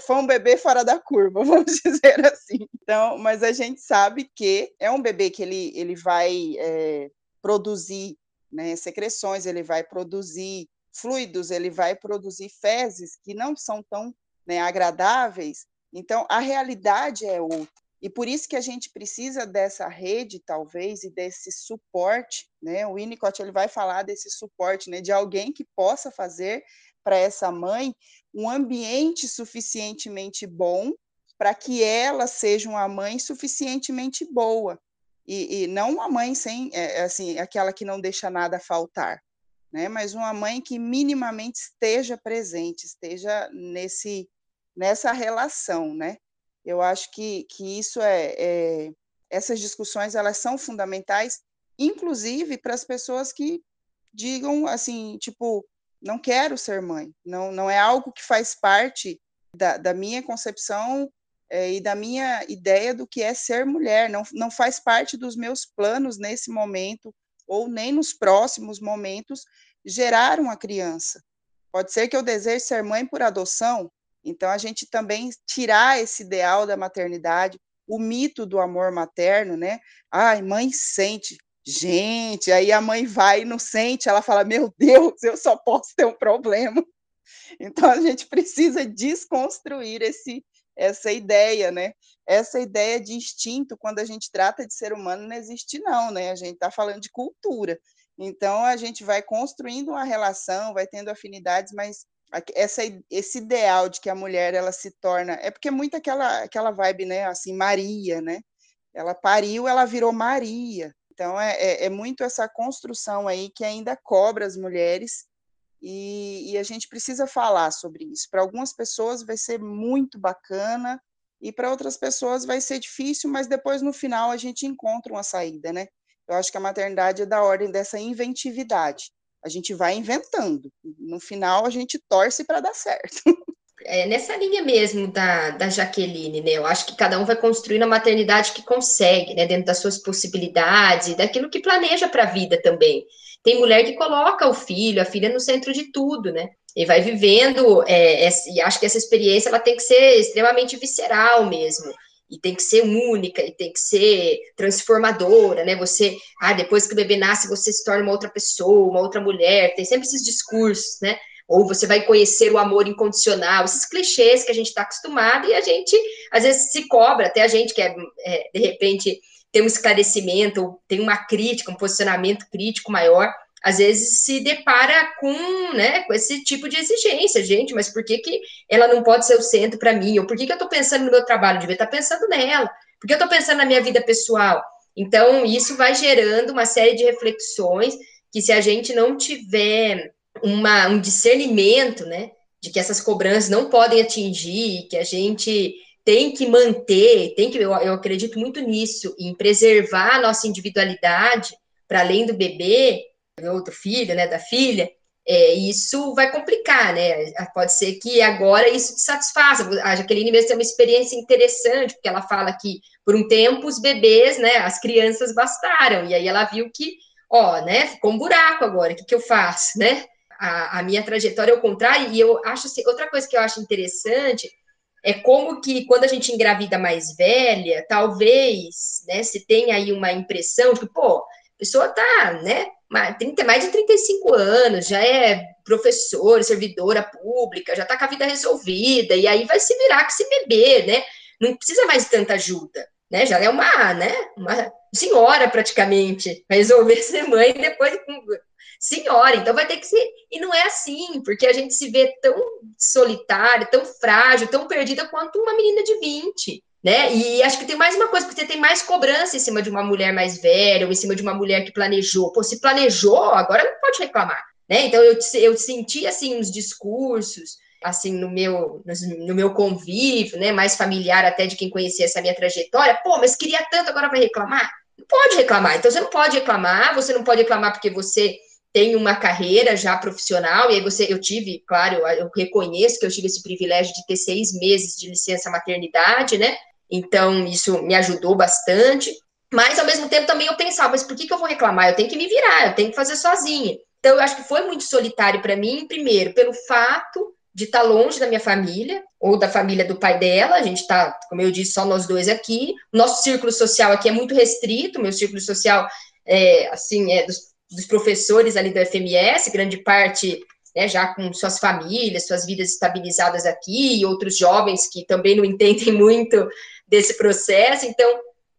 foi um bebê fora da curva, vamos dizer assim. Então, mas a gente sabe que é um bebê que ele, ele vai é, produzir né, secreções, ele vai produzir fluidos, ele vai produzir fezes que não são tão né, agradáveis. Então, a realidade é outra. E por isso que a gente precisa dessa rede, talvez, e desse suporte, né? O Winnicott ele vai falar desse suporte, né? De alguém que possa fazer para essa mãe um ambiente suficientemente bom para que ela seja uma mãe suficientemente boa. E, e não uma mãe sem é, assim aquela que não deixa nada faltar né? Mas uma mãe que minimamente esteja presente esteja nesse nessa relação né? Eu acho que, que isso é, é essas discussões elas são fundamentais inclusive para as pessoas que digam assim tipo não quero ser mãe, não, não é algo que faz parte da, da minha concepção é, e da minha ideia do que é ser mulher, não, não faz parte dos meus planos nesse momento, ou nem nos próximos momentos, gerar uma criança. Pode ser que eu deseje ser mãe por adoção, então a gente também tirar esse ideal da maternidade, o mito do amor materno, né? Ai, mãe sente. Gente, aí a mãe vai inocente, ela fala: Meu Deus, eu só posso ter um problema. Então a gente precisa desconstruir esse, essa ideia, né? Essa ideia de instinto, quando a gente trata de ser humano, não existe, não, né? A gente está falando de cultura. Então a gente vai construindo uma relação, vai tendo afinidades, mas essa, esse ideal de que a mulher ela se torna é porque é muito aquela aquela vibe né assim Maria né ela pariu ela virou Maria então é, é, é muito essa construção aí que ainda cobra as mulheres e, e a gente precisa falar sobre isso para algumas pessoas vai ser muito bacana e para outras pessoas vai ser difícil mas depois no final a gente encontra uma saída né eu acho que a maternidade é da ordem dessa inventividade a gente vai inventando. No final, a gente torce para dar certo. É nessa linha mesmo da, da Jaqueline, né? Eu acho que cada um vai construindo a maternidade que consegue, né? Dentro das suas possibilidades daquilo que planeja para a vida também. Tem mulher que coloca o filho, a filha no centro de tudo, né? E vai vivendo, é, é, e acho que essa experiência ela tem que ser extremamente visceral mesmo e tem que ser única, e tem que ser transformadora, né? Você, ah, depois que o bebê nasce, você se torna uma outra pessoa, uma outra mulher, tem sempre esses discursos, né? Ou você vai conhecer o amor incondicional, esses clichês que a gente está acostumado e a gente, às vezes, se cobra, até a gente que é, é de repente, tem um esclarecimento, tem uma crítica, um posicionamento crítico maior, às vezes se depara com, né, com esse tipo de exigência, gente, mas por que, que ela não pode ser o centro para mim? Ou por que, que eu estou pensando no meu trabalho? Eu devia estar tá pensando nela. Por que eu estou pensando na minha vida pessoal? Então, isso vai gerando uma série de reflexões que, se a gente não tiver uma, um discernimento, né, de que essas cobranças não podem atingir, que a gente tem que manter, tem que, eu, eu acredito muito nisso, em preservar a nossa individualidade para além do bebê, outro filho, né, da filha, é, isso vai complicar, né? Pode ser que agora isso te satisfaça. A Jaqueline mesmo tem uma experiência interessante, porque ela fala que por um tempo os bebês, né, as crianças bastaram, e aí ela viu que, ó, né, ficou um buraco agora, o que, que eu faço, né? A, a minha trajetória é o contrário, e eu acho assim, outra coisa que eu acho interessante é como que quando a gente engravida mais velha, talvez, né, se tenha aí uma impressão que, pô, a pessoa tá, né, tem mais de 35 anos, já é professor, servidora pública, já está com a vida resolvida, e aí vai se virar com esse bebê, né? Não precisa mais de tanta ajuda, né? Já é uma, né? Uma senhora praticamente, resolver ser mãe depois senhora, então vai ter que ser. E não é assim, porque a gente se vê tão solitária, tão frágil, tão perdida quanto uma menina de 20 né? E acho que tem mais uma coisa, porque você tem mais cobrança em cima de uma mulher mais velha, ou em cima de uma mulher que planejou. Pô, se planejou, agora não pode reclamar, né? Então eu, eu senti assim uns discursos assim no meu no meu convívio, né, mais familiar até de quem conhecia essa minha trajetória. Pô, mas queria tanto agora vai reclamar? Não pode reclamar. Então você não pode reclamar, você não pode reclamar porque você tem uma carreira já profissional, e aí você, eu tive, claro, eu, reconheço que eu tive esse privilégio de ter seis meses de licença maternidade, né? Então, isso me ajudou bastante. Mas, ao mesmo tempo, também eu pensava, mas por que, que eu vou reclamar? Eu tenho que me virar, eu tenho que fazer sozinha. Então, eu acho que foi muito solitário para mim, primeiro, pelo fato de estar tá longe da minha família, ou da família do pai dela, a gente está, como eu disse, só nós dois aqui. Nosso círculo social aqui é muito restrito, meu círculo social, é, assim, é dos, dos professores ali do FMS, grande parte né, já com suas famílias, suas vidas estabilizadas aqui, e outros jovens que também não entendem muito desse processo. Então,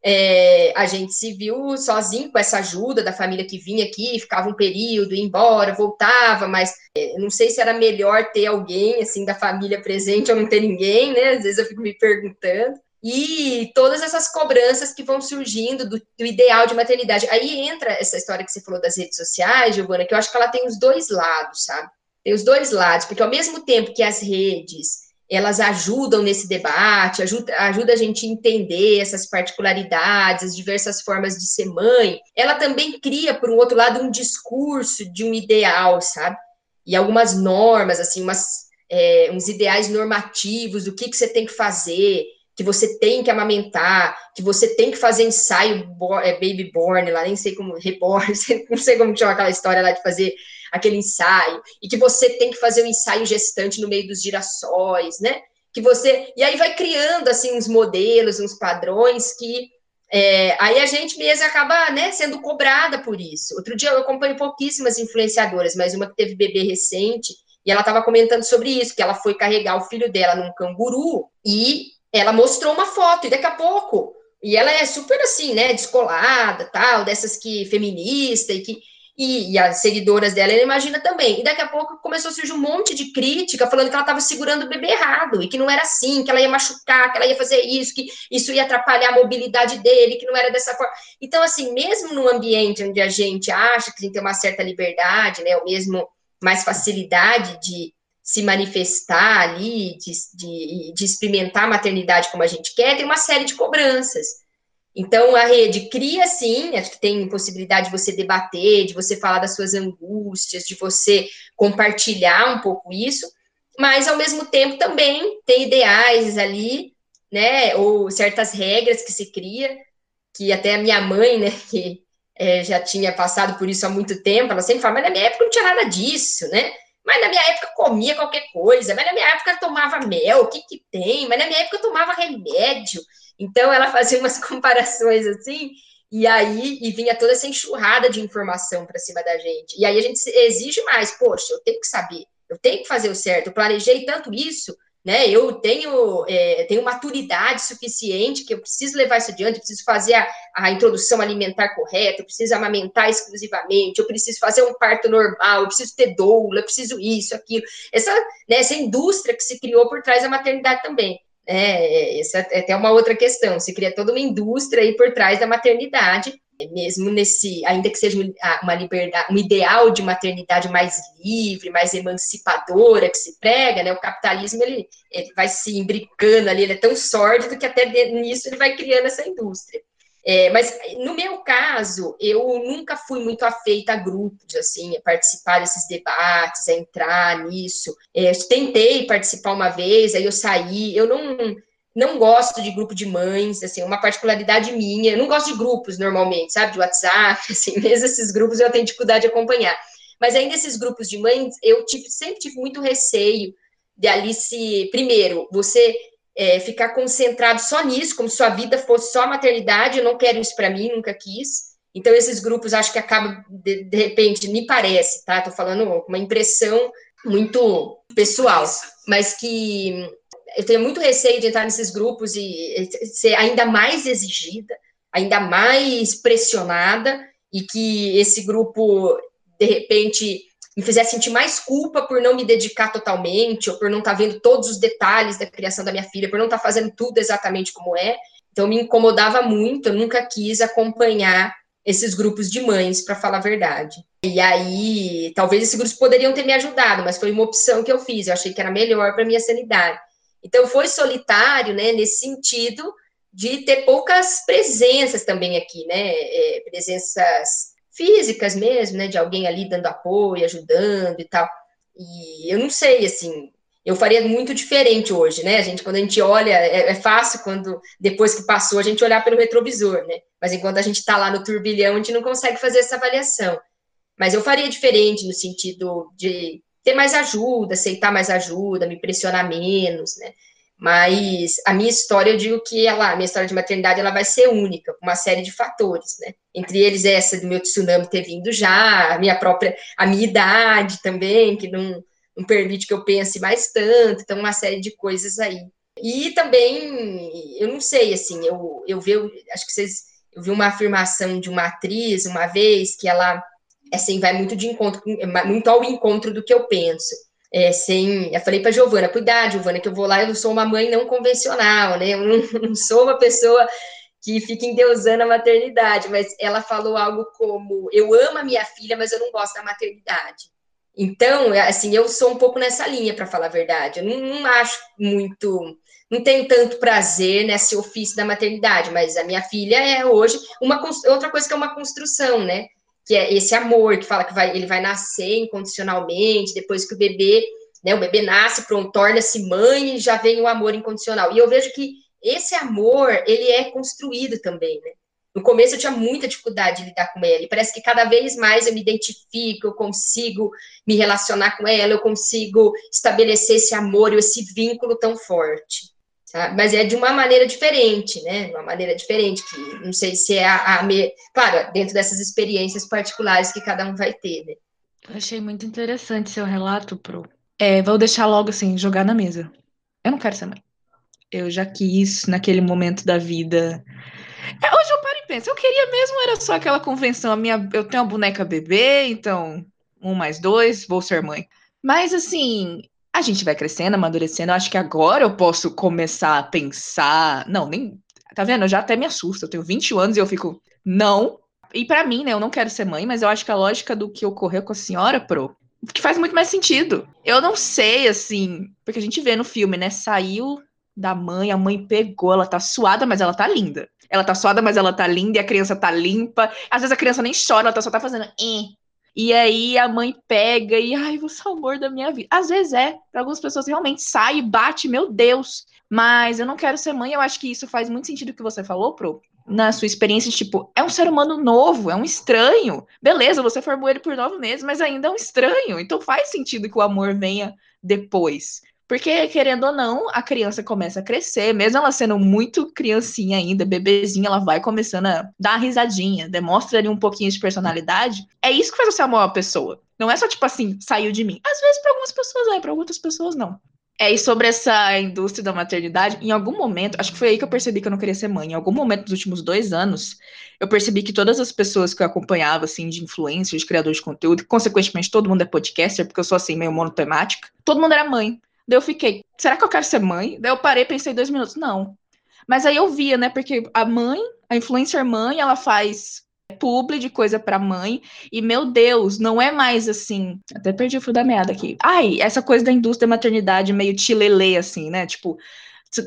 é, a gente se viu sozinho com essa ajuda da família que vinha aqui, ficava um período, ia embora, voltava, mas é, não sei se era melhor ter alguém assim da família presente ou não ter ninguém, né? Às vezes eu fico me perguntando. E todas essas cobranças que vão surgindo do, do ideal de maternidade. Aí entra essa história que você falou das redes sociais, Giovana, que eu acho que ela tem os dois lados, sabe? Tem os dois lados, porque ao mesmo tempo que as redes elas ajudam nesse debate, ajuda, ajuda a gente a entender essas particularidades, as diversas formas de ser mãe. Ela também cria, por um outro lado, um discurso de um ideal, sabe? E algumas normas, assim, umas, é, uns ideais normativos do que, que você tem que fazer, que você tem que amamentar, que você tem que fazer ensaio é, baby born, lá nem sei como, reborn, não sei como chama aquela história lá de fazer aquele ensaio, e que você tem que fazer o um ensaio gestante no meio dos girassóis, né? Que você. E aí vai criando assim uns modelos, uns padrões que é, aí a gente mesmo acaba né, sendo cobrada por isso. Outro dia eu acompanhei pouquíssimas influenciadoras, mas uma que teve bebê recente, e ela estava comentando sobre isso, que ela foi carregar o filho dela num canguru e ela mostrou uma foto, e daqui a pouco, e ela é super assim, né, descolada, tal, dessas que feminista, e que e, e, as seguidoras dela, ela imagina também. E daqui a pouco começou a surgir um monte de crítica falando que ela estava segurando o bebê errado, e que não era assim, que ela ia machucar, que ela ia fazer isso, que isso ia atrapalhar a mobilidade dele, que não era dessa forma. Então, assim, mesmo num ambiente onde a gente acha que tem uma certa liberdade, né, ou mesmo mais facilidade de se manifestar ali, de, de, de experimentar a maternidade como a gente quer, tem uma série de cobranças. Então, a rede cria, sim, acho que tem possibilidade de você debater, de você falar das suas angústias, de você compartilhar um pouco isso, mas, ao mesmo tempo, também tem ideais ali, né, ou certas regras que se cria, que até a minha mãe, né, que é, já tinha passado por isso há muito tempo, ela sempre fala, mas na minha época não tinha nada disso, né, mas na minha época comia qualquer coisa, mas na minha época tomava mel, o que que tem? Mas na minha época eu tomava remédio, então ela fazia umas comparações assim, e aí e vinha toda essa enxurrada de informação para cima da gente. E aí a gente exige mais, poxa, eu tenho que saber, eu tenho que fazer o certo, eu planejei tanto isso, né? Eu tenho, é, tenho maturidade suficiente que eu preciso levar isso adiante, eu preciso fazer a, a, introdução alimentar correta, eu preciso amamentar exclusivamente, eu preciso fazer um parto normal, eu preciso ter doula, eu preciso isso, aquilo. Essa, né, essa indústria que se criou por trás da maternidade também. É, essa é até uma outra questão. Se cria toda uma indústria aí por trás da maternidade, mesmo nesse, ainda que seja uma liberdade, um ideal de maternidade mais livre, mais emancipadora que se prega, né? O capitalismo ele, ele vai se imbricando ali, ele é tão sórdido que até nisso ele vai criando essa indústria. É, mas no meu caso, eu nunca fui muito afeita a grupos, assim, a participar desses debates, a entrar nisso. É, tentei participar uma vez, aí eu saí. Eu não, não gosto de grupo de mães, assim, é uma particularidade minha. Eu não gosto de grupos normalmente, sabe, de WhatsApp, assim, mesmo esses grupos eu tenho dificuldade de acompanhar. Mas ainda esses grupos de mães, eu tive, sempre tive muito receio de ali se, primeiro, você é, ficar concentrado só nisso, como se sua vida fosse só maternidade, eu não quero isso para mim, nunca quis. Então, esses grupos acho que acabam, de, de repente, me parece, tá? Tô falando uma impressão muito pessoal, mas que eu tenho muito receio de entrar nesses grupos e ser ainda mais exigida, ainda mais pressionada, e que esse grupo, de repente, me fizesse sentir mais culpa por não me dedicar totalmente, ou por não estar tá vendo todos os detalhes da criação da minha filha, por não estar tá fazendo tudo exatamente como é. Então, me incomodava muito, eu nunca quis acompanhar esses grupos de mães, para falar a verdade. E aí, talvez esses grupos poderiam ter me ajudado, mas foi uma opção que eu fiz, eu achei que era melhor para minha sanidade. Então, foi solitário, né, nesse sentido de ter poucas presenças também aqui, né, é, presenças físicas mesmo, né, de alguém ali dando apoio, ajudando e tal. E eu não sei, assim, eu faria muito diferente hoje, né? A gente, quando a gente olha, é, é fácil quando, depois que passou, a gente olhar pelo retrovisor, né? Mas enquanto a gente está lá no turbilhão, a gente não consegue fazer essa avaliação. Mas eu faria diferente no sentido de ter mais ajuda, aceitar mais ajuda, me pressionar menos, né? Mas a minha história, eu digo que ela, a minha história de maternidade, ela vai ser única, com uma série de fatores, né? Entre eles essa do meu tsunami ter vindo já, a minha própria, a minha idade também, que não, não permite que eu pense mais tanto, então uma série de coisas aí. E também, eu não sei, assim, eu, eu vi, acho que vocês, eu vi uma afirmação de uma atriz uma vez, que ela, assim, vai muito de encontro, muito ao encontro do que eu penso é, sem. Eu falei para Giovana, cuidado, Giovana, que eu vou lá, eu sou uma mãe não convencional, né? Eu não, não sou uma pessoa que fica endeusando a maternidade, mas ela falou algo como: eu amo a minha filha, mas eu não gosto da maternidade. Então, é, assim, eu sou um pouco nessa linha, para falar a verdade. Eu não, não, acho muito, não tenho tanto prazer nesse ofício da maternidade, mas a minha filha é hoje uma outra coisa que é uma construção, né? Que é esse amor que fala que vai, ele vai nascer incondicionalmente, depois que o bebê, né, o bebê nasce, pronto, torna-se mãe já vem o amor incondicional. E eu vejo que esse amor, ele é construído também, né? No começo eu tinha muita dificuldade de lidar com ela, e parece que cada vez mais eu me identifico, eu consigo me relacionar com ela, eu consigo estabelecer esse amor e esse vínculo tão forte. Tá? Mas é de uma maneira diferente, né? Uma maneira diferente, que não sei se é a, a me... claro, dentro dessas experiências particulares que cada um vai ter, né? Achei muito interessante seu relato, Pro. É, vou deixar logo assim, jogar na mesa. Eu não quero ser mãe. Eu já quis naquele momento da vida. É, hoje eu paro e pensa, eu queria mesmo, era só aquela convenção. A minha, eu tenho uma boneca bebê, então um mais dois, vou ser mãe. Mas assim, a gente vai crescendo, amadurecendo. Eu acho que agora eu posso começar a pensar. Não, nem. Tá vendo? Eu já até me assusto. Eu tenho 21 anos e eu fico, não. E para mim, né, eu não quero ser mãe, mas eu acho que a lógica do que ocorreu com a senhora, pro, que faz muito mais sentido. Eu não sei, assim, porque a gente vê no filme, né? Saiu da mãe, a mãe pegou, ela tá suada, mas ela tá linda. Ela tá suada, mas ela tá linda, e a criança tá limpa. Às vezes a criança nem chora, ela tá, só tá fazendo. Eh. E aí a mãe pega e, ai, você é o amor da minha vida. Às vezes é, para algumas pessoas realmente sai e bate, meu Deus. Mas eu não quero ser mãe, eu acho que isso faz muito sentido o que você falou, Pro. Na sua experiência, tipo, é um ser humano novo, é um estranho. Beleza, você formou ele por nove meses, mas ainda é um estranho. Então faz sentido que o amor venha depois. Porque, querendo ou não, a criança começa a crescer, mesmo ela sendo muito criancinha ainda, bebezinha, ela vai começando a dar uma risadinha, demonstra ali um pouquinho de personalidade. É isso que faz você amar uma pessoa. Não é só tipo assim, saiu de mim. Às vezes, para algumas pessoas é, para outras pessoas não. É, e sobre essa indústria da maternidade, em algum momento, acho que foi aí que eu percebi que eu não queria ser mãe. Em algum momento dos últimos dois anos, eu percebi que todas as pessoas que eu acompanhava, assim, de influencers, de criadores de conteúdo, consequentemente todo mundo é podcaster, porque eu sou, assim, meio monotemática, todo mundo era mãe. Daí eu fiquei, será que eu quero ser mãe? Daí eu parei, pensei dois minutos, não. Mas aí eu via, né, porque a mãe, a influencer mãe, ela faz publi de coisa para mãe e meu Deus, não é mais assim, até perdi o fio da meada aqui. Ai, essa coisa da indústria da maternidade meio tilelê assim, né? Tipo,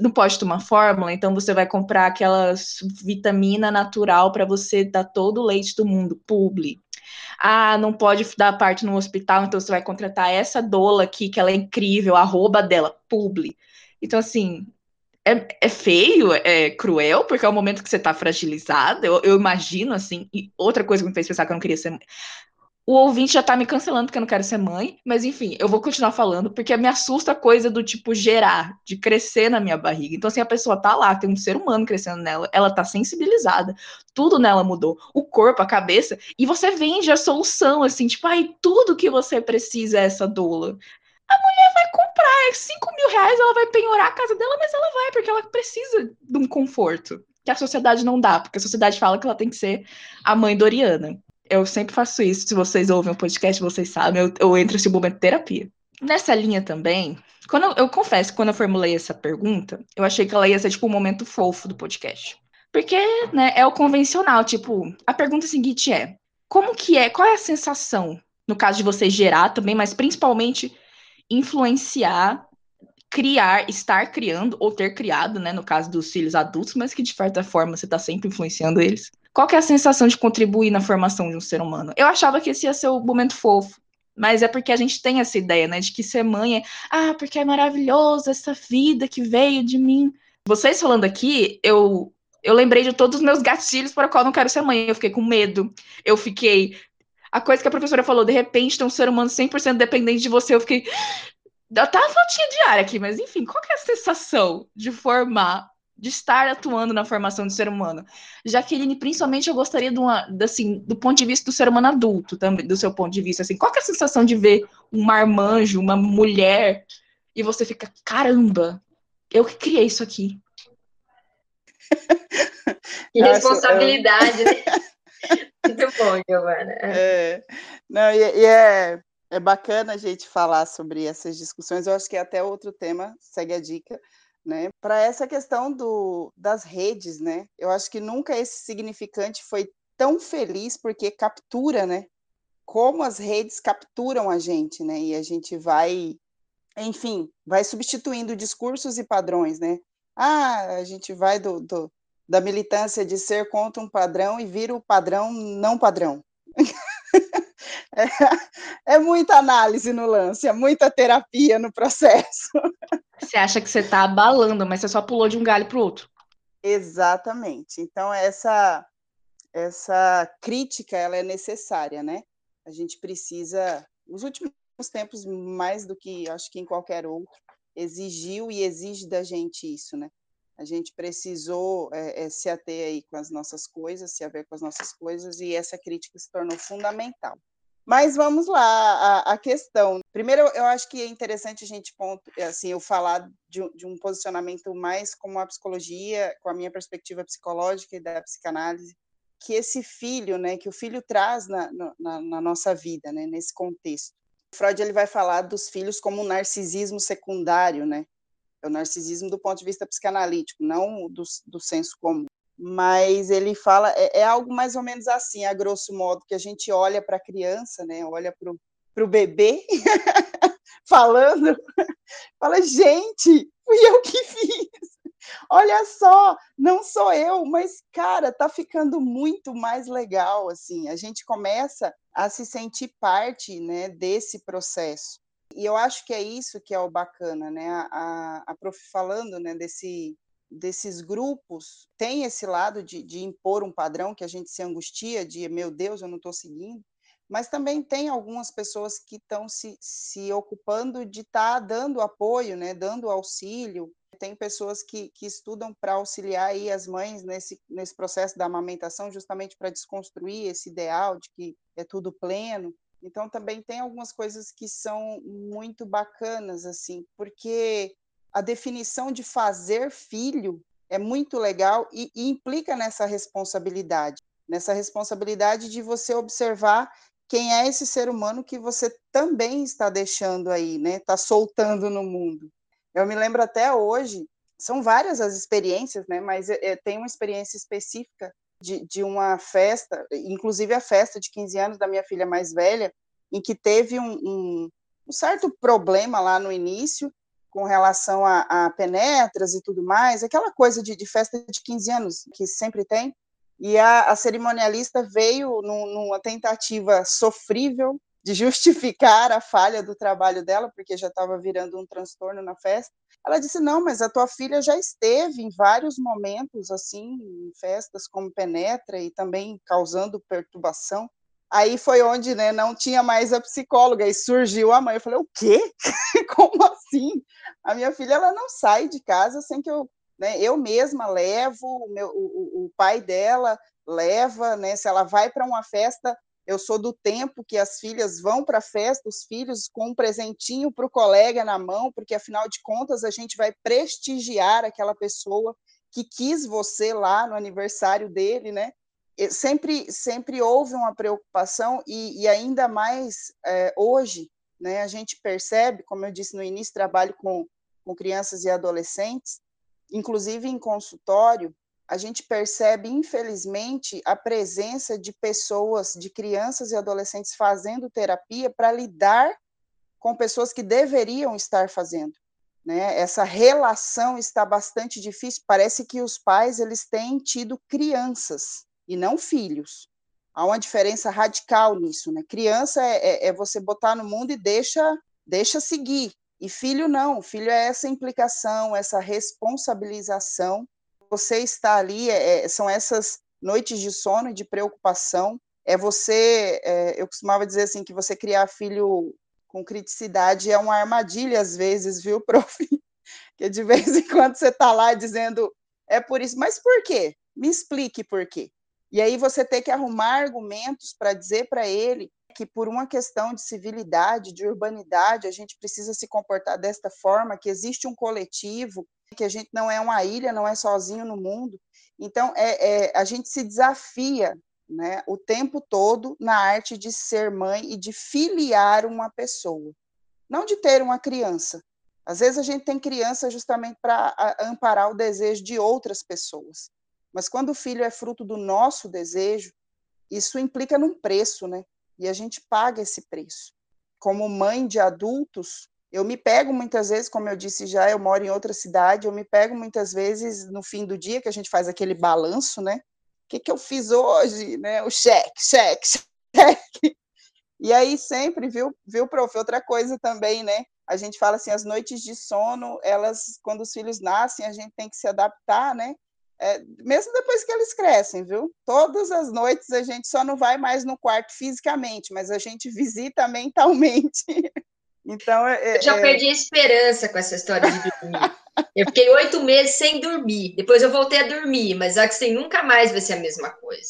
não pode tomar fórmula, então você vai comprar aquelas vitamina natural para você dar todo o leite do mundo, publi. Ah, não pode dar parte no hospital, então você vai contratar essa doula aqui, que ela é incrível, arroba dela, publi. Então, assim, é, é, feio, é cruel, porque é o momento que você tá fragilizada. Eu, eu, imagino, assim. E outra coisa que me fez pensar que eu não queria ser o ouvinte já tá me cancelando porque eu não quero ser mãe, mas enfim, eu vou continuar falando porque me assusta a coisa do tipo gerar, de crescer na minha barriga. Então, assim, a pessoa tá lá, tem um ser humano crescendo nela, ela tá sensibilizada, tudo nela mudou, o corpo, a cabeça, e você vende a solução, assim, tipo, ai, tudo que você precisa é essa doula. A mulher vai comprar 5 mil reais, ela vai penhorar a casa dela, mas ela vai, porque ela precisa de um conforto que a sociedade não dá, porque a sociedade fala que ela tem que ser a mãe Doriana. Eu sempre faço isso. Se vocês ouvem o podcast, vocês sabem, eu, eu entro nesse momento de terapia. Nessa linha também, quando eu, eu confesso que quando eu formulei essa pergunta, eu achei que ela ia ser tipo um momento fofo do podcast. Porque, né, é o convencional, tipo, a pergunta seguinte é: como que é, qual é a sensação, no caso de você gerar também, mas principalmente influenciar, criar, estar criando ou ter criado, né, no caso dos filhos adultos, mas que de certa forma você está sempre influenciando eles. Qual que é a sensação de contribuir na formação de um ser humano? Eu achava que esse ia ser o momento fofo, mas é porque a gente tem essa ideia, né, de que ser mãe é, ah, porque é maravilhoso essa vida que veio de mim. Vocês falando aqui, eu eu lembrei de todos os meus gatilhos para o qual não quero ser mãe. Eu fiquei com medo. Eu fiquei a coisa que a professora falou, de repente tem um ser humano 100% dependente de você, eu fiquei Tá uma faltinha de ar aqui, mas enfim, qual que é a sensação de formar de estar atuando na formação do ser humano. Jaqueline, principalmente eu gostaria de uma, assim, do ponto de vista do ser humano adulto também, do seu ponto de vista, assim, qual é a sensação de ver um marmanjo, uma mulher, e você fica, caramba, eu que criei isso aqui. Que responsabilidade, né? Muito bom, Giovana. É, não, e, e é, é bacana a gente falar sobre essas discussões, eu acho que é até outro tema, segue a dica, né? Para essa questão do, das redes, né? Eu acho que nunca esse significante foi tão feliz porque captura, né? Como as redes capturam a gente, né? E a gente vai, enfim, vai substituindo discursos e padrões, né? Ah, a gente vai do, do da militância de ser contra um padrão e vira o padrão não padrão. É, é, muita análise no lance, é muita terapia no processo. Você acha que você está abalando, mas você só pulou de um galho para o outro. Exatamente. Então, essa, essa crítica ela é necessária, né? A gente precisa, nos últimos tempos, mais do que acho que em qualquer outro, exigiu e exige da gente isso, né? A gente precisou é, é, se ater aí com as nossas coisas, se haver com as nossas coisas, e essa crítica se tornou fundamental. Mas vamos lá, a, questão. Primeiro, eu acho que é interessante a gente ponto, assim, eu falar de, de, um posicionamento mais como a psicologia, com a minha perspectiva psicológica e da psicanálise, que esse filho, né, que o filho traz na, na, na nossa vida, né, nesse contexto. Freud ele vai falar dos filhos como um narcisismo secundário, né? É o narcisismo do ponto de vista psicanalítico, não do, do senso comum. Mas ele fala, é, é, algo mais ou menos assim, a grosso modo, que a gente olha para a criança, né? Olha para o bebê falando, fala, gente, fui eu que fiz olha só, não sou eu, mas cara, tá ficando muito mais legal assim. A gente começa a se sentir parte, né, desse processo. E eu acho que é isso que é o bacana, né? A, a, prof falando, né, desse desses grupos tem esse lado de, de impor um padrão que a gente se angustia de meu Deus, eu não estou seguindo, mas também tem algumas pessoas que estão se, se ocupando de estar tá dando apoio, né, dando auxílio, tem pessoas que, que estudam para auxiliar aí as mães nesse, nesse processo da amamentação, justamente para desconstruir esse ideal de que é tudo pleno. Então, também tem algumas coisas que são muito bacanas, assim, porque a definição de fazer filho é muito legal e, e implica nessa responsabilidade, nessa responsabilidade de você observar quem é esse ser humano que você também está deixando aí, né? Está soltando no mundo. Eu me lembro até hoje, são várias as experiências, né? Mas é, tem uma experiência específica de, de uma festa, inclusive a festa de 15 anos da minha filha mais velha, em que teve um, um, um certo problema lá no início com relação a, a, penetras e tudo mais, aquela coisa de, de, festa de 15 anos que sempre tem. E a, a cerimonialista veio num, numa tentativa sofrível de justificar a falha do trabalho dela, porque já estava virando um transtorno na festa. Ela disse: Não, mas a tua filha já esteve em vários momentos, assim, em festas como Penetra e também causando perturbação. Aí foi onde né, não tinha mais a psicóloga e surgiu a mãe. Eu falei: O quê? como assim? A minha filha ela não sai de casa sem que eu. Né, eu mesma levo, o, meu, o, o pai dela leva, né? Se ela vai para uma festa, eu sou do tempo que as filhas vão para a festa, os filhos com um presentinho para o colega na mão, porque afinal de contas a gente vai prestigiar aquela pessoa que quis você lá no aniversário dele, né? Sempre, sempre houve uma preocupação e, e ainda mais é, hoje, né? A gente percebe, como eu disse no início, trabalho com, com crianças e adolescentes, inclusive em consultório, a gente percebe, infelizmente, a presença de pessoas, de crianças e adolescentes fazendo terapia para lidar com pessoas que deveriam estar fazendo. Né? Essa relação está bastante difícil. Parece que os pais eles têm tido crianças e não filhos. Há uma diferença radical nisso. Né? Criança é, é, é você botar no mundo e deixa, deixa seguir. E filho não. Filho é essa implicação, essa responsabilização você está ali, é, é, são essas noites de sono e de preocupação, é você, é, eu costumava dizer assim, que você criar filho com criticidade é uma armadilha às vezes, viu, prof? Que de vez em quando você está lá dizendo, é por isso, mas por quê? Me explique por quê. E aí você tem que arrumar argumentos para dizer para ele que por uma questão de civilidade, de urbanidade, a gente precisa se comportar desta forma, que existe um coletivo, que a gente não é uma ilha, não é sozinho no mundo. Então, é, é, a gente se desafia né, o tempo todo na arte de ser mãe e de filiar uma pessoa, não de ter uma criança. Às vezes a gente tem criança justamente para amparar o desejo de outras pessoas. Mas quando o filho é fruto do nosso desejo, isso implica num preço, né? E a gente paga esse preço. Como mãe de adultos, eu me pego muitas vezes, como eu disse já, eu moro em outra cidade, eu me pego muitas vezes no fim do dia, que a gente faz aquele balanço, né? O que, que eu fiz hoje, né? O cheque, cheque, cheque. E aí sempre, viu, viu, prof? Outra coisa também, né? A gente fala assim, as noites de sono, elas, quando os filhos nascem, a gente tem que se adaptar, né? É, mesmo depois que eles crescem, viu? Todas as noites a gente só não vai mais no quarto fisicamente, mas a gente visita mentalmente. Então, é, eu já é... perdi a esperança com essa história de dormir. eu fiquei oito meses sem dormir. Depois eu voltei a dormir, mas assim, nunca mais vai ser a mesma coisa.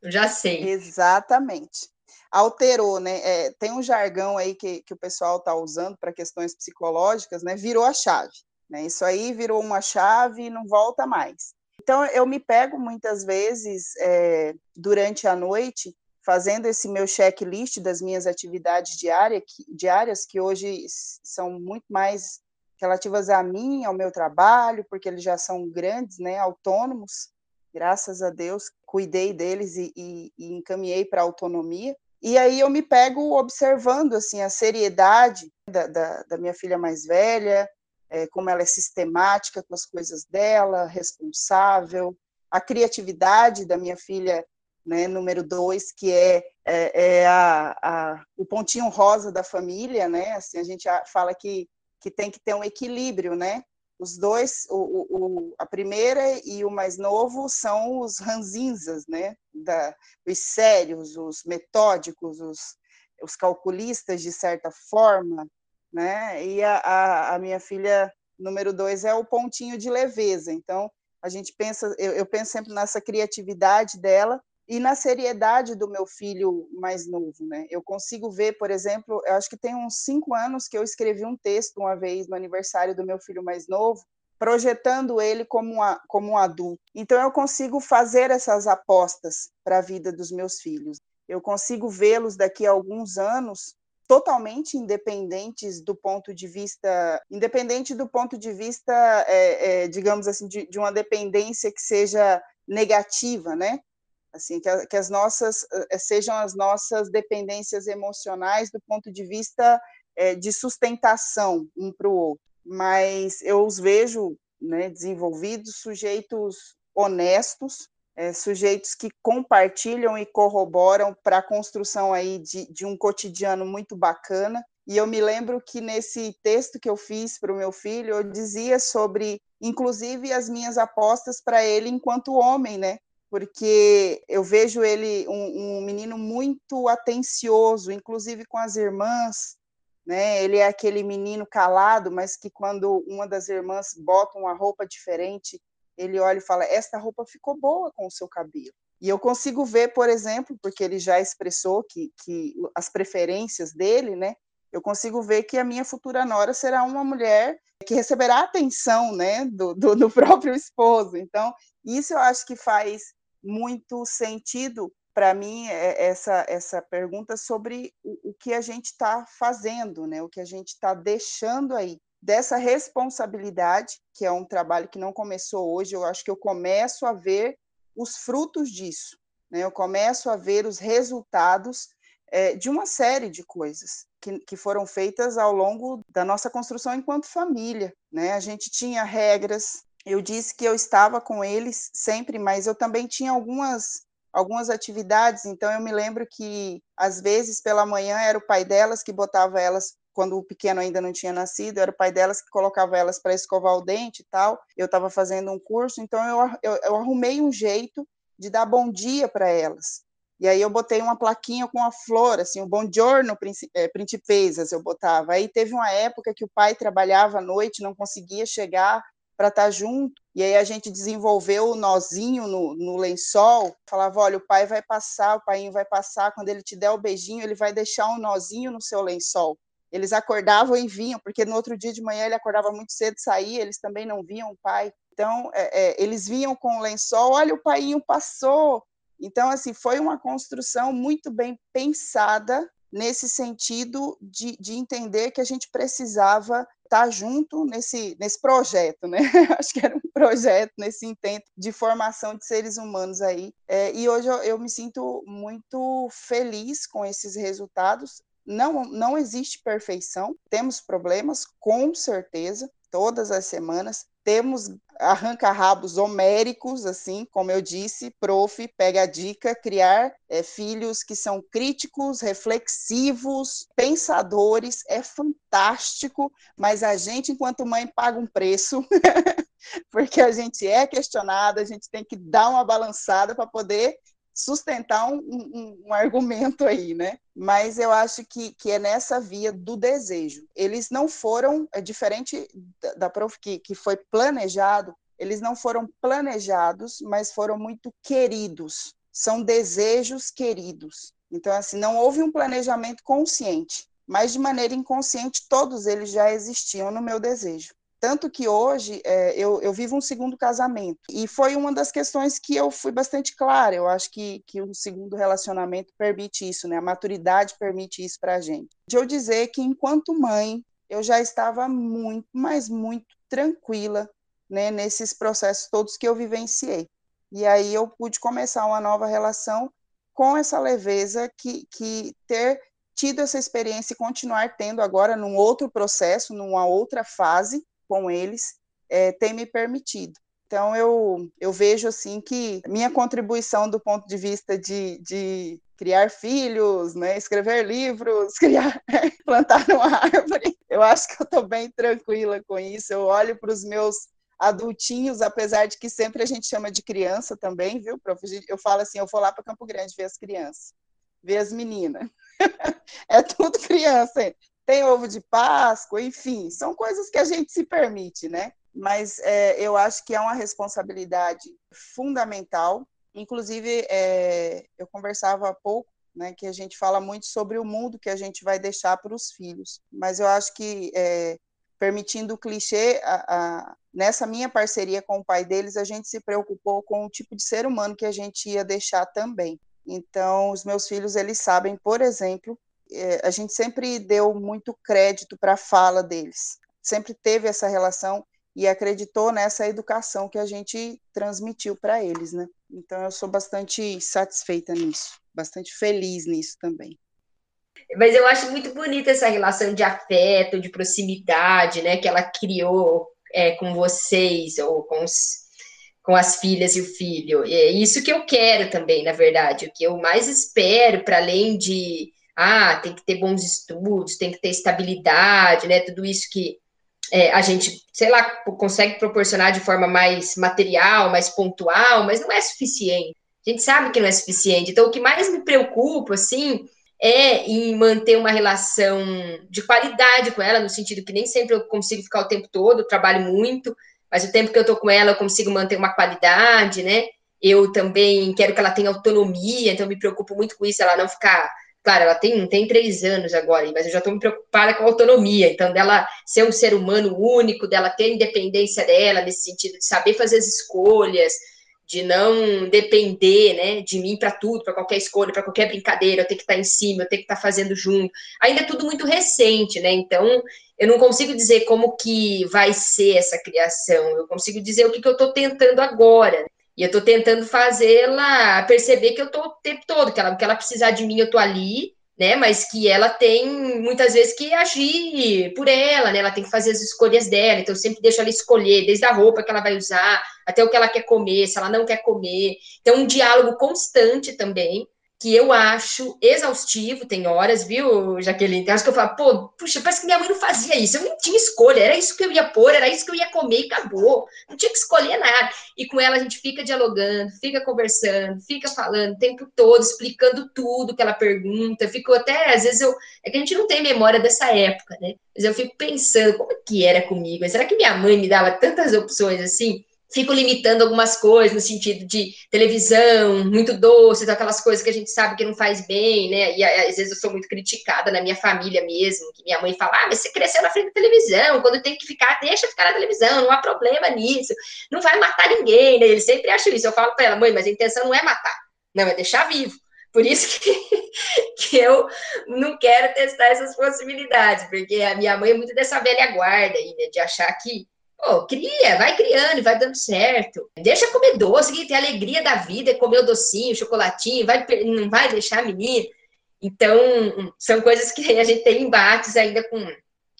Eu já sei. Exatamente. Alterou, né? É, tem um jargão aí que, que o pessoal está usando para questões psicológicas, né? Virou a chave. Né? Isso aí virou uma chave e não volta mais. Então, eu me pego muitas vezes é, durante a noite fazendo esse meu checklist das minhas atividades diária, que, diárias, que hoje são muito mais relativas a mim, ao meu trabalho, porque eles já são grandes, né, autônomos, graças a Deus, cuidei deles e, e, e encaminhei para a autonomia. E aí eu me pego observando assim a seriedade da, da, da minha filha mais velha, é, como ela é sistemática com as coisas dela, responsável, a criatividade da minha filha né, número dois, que é, é, é a, a, o pontinho rosa da família, né? Assim, a gente fala que, que tem que ter um equilíbrio, né? Os dois, o, o, a primeira e o mais novo são os ranzinzas, né? Da, os sérios, os metódicos, os, os calculistas, de certa forma, né? E a, a, a minha filha número dois é o pontinho de leveza. Então, a gente pensa, eu, eu penso sempre nessa criatividade dela, e na seriedade do meu filho mais novo, né? Eu consigo ver, por exemplo, eu acho que tem uns cinco anos que eu escrevi um texto uma vez no aniversário do meu filho mais novo, projetando ele como, uma, como um adulto. Então eu consigo fazer essas apostas para a vida dos meus filhos. Eu consigo vê-los daqui a alguns anos totalmente independentes do ponto de vista, independente do ponto de vista, é, é, digamos assim, de, de uma dependência que seja negativa, né? Assim que, que as nossas eh, sejam as nossas dependências emocionais do ponto de vista é, de sustentação um para o outro. Mas eu os vejo né, desenvolvidos, sujeitos honestos, é, sujeitos que compartilham e corroboram para a construção aí de, de um cotidiano muito bacana. E eu me lembro que nesse texto que eu fiz para o meu filho, eu dizia sobre, inclusive, as minhas apostas para ele enquanto homem, né? Porque eu vejo ele um, um, menino muito atencioso, inclusive com as irmãs, né? Ele é aquele menino calado, mas que quando uma das irmãs bota uma roupa diferente, ele olha e fala: "Esta roupa ficou boa com o seu cabelo". E eu consigo ver, por exemplo, porque ele já expressou que, que as preferências dele, né? Eu consigo ver que a minha futura nora será uma mulher que receberá atenção, né, do, do, do próprio esposo. Então, isso eu acho que faz muito sentido para mim é essa essa pergunta sobre o, o que a gente está fazendo, né? O que a gente está deixando aí dessa responsabilidade, que é um trabalho que não começou hoje. Eu acho que eu começo a ver os frutos disso, né? Eu começo a ver os resultados é, de uma série de coisas que, que foram feitas ao longo da nossa construção enquanto família, né? A gente tinha regras, eu disse que eu estava com eles sempre, mas eu também tinha algumas algumas atividades, então eu me lembro que às vezes pela manhã era o pai delas que botava elas quando o pequeno ainda não tinha nascido, era o pai delas que colocava elas para escovar o dente e tal. Eu estava fazendo um curso, então eu, eu, eu arrumei um jeito de dar bom dia para elas. E aí eu botei uma plaquinha com a flor, assim, o bom giorno, principesas, eu botava. Aí teve uma época que o pai trabalhava à noite, não conseguia chegar, para estar tá junto. E aí a gente desenvolveu o nozinho no, no lençol, falava, olha, o pai vai passar, o pai vai passar, quando ele te der o beijinho, ele vai deixar um nozinho no seu lençol. Eles acordavam e vinham, porque no outro dia de manhã ele acordava muito cedo, saía, eles também não viam o pai. Então, é, é, eles vinham com o lençol, olha, o pai passou. Então, assim, foi uma construção muito bem pensada nesse sentido de, de entender que a gente precisava estar tá junto nesse, nesse projeto, né? Acho que era um projeto nesse intento de formação de seres humanos aí. É, e hoje eu, eu me sinto muito feliz com esses resultados. Não, não existe perfeição, temos problemas, com certeza, todas as semanas, temos arranca-rabos homéricos, assim, como eu disse, prof, pega a dica, criar é, filhos que são críticos, reflexivos, pensadores, é fantástico, mas a gente, enquanto mãe, paga um preço, porque a gente é questionada, a gente tem que dar uma balançada para poder sustentar um, um, um, argumento aí, né? Mas eu acho que, que é nessa via do desejo. Eles não foram, é diferente da, da prof que, que foi planejado, eles não foram planejados, mas foram muito queridos. São desejos queridos. Então, assim, não houve um planejamento consciente, mas de maneira inconsciente, todos eles já existiam no meu desejo Tanto que hoje é, eu, eu, vivo um segundo casamento. E foi uma das questões que eu fui bastante clara. Eu acho que, que um segundo relacionamento permite isso, né? A maturidade permite isso para a gente. De eu dizer que, enquanto mãe, eu já estava muito, mas muito tranquila né, nesses processos todos que eu vivenciei. E aí eu pude começar uma nova relação com essa leveza que, que ter tido essa experiência e continuar tendo agora num outro processo, numa outra fase, com eles é, tem me permitido. Então, eu, eu vejo assim que minha contribuição do ponto de vista de, de criar filhos, né, escrever livros, criar, plantar uma árvore, eu acho que eu estou bem tranquila com isso. Eu olho para os meus adultinhos, apesar de que sempre a gente chama de criança também, viu, prof? Eu falo assim, eu vou lá para Campo Grande ver as crianças, ver as meninas. é tudo criança tem ovo de Páscoa, enfim, são coisas que a gente se permite, né? Mas é, eu acho que é uma responsabilidade fundamental. Inclusive, é, eu conversava há pouco, né, que a gente fala muito sobre o mundo que a gente vai deixar para os filhos. Mas eu acho que, é, permitindo o clichê, a, a, nessa minha parceria com o pai deles, a gente se preocupou com o tipo de ser humano que a gente ia deixar também. Então, os meus filhos, eles sabem, por exemplo, a gente sempre deu muito crédito para a fala deles, sempre teve essa relação e acreditou nessa educação que a gente transmitiu para eles, né? Então eu sou bastante satisfeita nisso, bastante feliz nisso também. Mas eu acho muito bonita essa relação de afeto, de proximidade, né, que ela criou é, com vocês ou com, os, com as filhas e o filho. É isso que eu quero também, na verdade, o que eu mais espero, para além de ah, tem que ter bons estudos, tem que ter estabilidade, né? Tudo isso que é, a gente, sei lá, consegue proporcionar de forma mais material, mais pontual, mas não é suficiente. A gente sabe que não é suficiente. Então, o que mais me preocupa, assim, é em manter uma relação de qualidade com ela, no sentido que nem sempre eu consigo ficar o tempo todo, eu trabalho muito, mas o tempo que eu tô com ela eu consigo manter uma qualidade, né? Eu também quero que ela tenha autonomia, então me preocupo muito com isso, ela não ficar Claro, ela tem, tem três anos agora, mas eu já estou me preocupada com a autonomia, então dela ser um ser humano único, dela ter independência dela, nesse sentido de saber fazer as escolhas, de não depender né, de mim para tudo, para qualquer escolha, para qualquer brincadeira, eu tenho que estar tá em cima, eu tenho que estar tá fazendo junto. Ainda é tudo muito recente, né? Então, eu não consigo dizer como que vai ser essa criação, eu consigo dizer o que, que eu estou tentando agora. E eu estou tentando fazê-la perceber que eu estou o tempo todo, que ela, que ela precisar de mim, eu estou ali, né? Mas que ela tem muitas vezes que agir por ela, né? Ela tem que fazer as escolhas dela. Então, eu sempre deixo ela escolher, desde a roupa que ela vai usar, até o que ela quer comer, se ela não quer comer. Então, um diálogo constante também que eu acho exaustivo, tem horas, viu, Jaqueline? Tem horas que eu falo, pô, puxa, parece que minha mãe não fazia isso, eu não tinha escolha, era isso que eu ia pôr, era isso que eu ia comer e acabou, não tinha que escolher nada. E com ela a gente fica dialogando, fica conversando, fica falando o tempo todo, explicando tudo que ela pergunta, fico até, às vezes eu, é que a gente não tem memória dessa época, né? Mas eu fico pensando, como é que era comigo? Será que minha mãe me dava tantas opções assim? Fico limitando algumas coisas no sentido de televisão, muito doce, aquelas coisas que a gente sabe que não faz bem, né? E às vezes eu sou muito criticada na minha família mesmo, que minha mãe fala: "Ah, mas você cresceu na frente da televisão, quando tem que ficar, deixa ficar na televisão, não há problema nisso. Não vai matar ninguém", né? Eles sempre acham isso. Eu falo para ela: "Mãe, mas a intenção não é matar, não é deixar vivo". Por isso que, que eu não quero testar essas possibilidades, porque a minha mãe é muito dessa velha guarda aí, né, de achar que Pô, cria, vai criando, vai dando certo. Deixa comer doce, que tem alegria da vida, é comer o docinho, chocolatinho, vai, não vai deixar a menina. Então, são coisas que a gente tem embates ainda com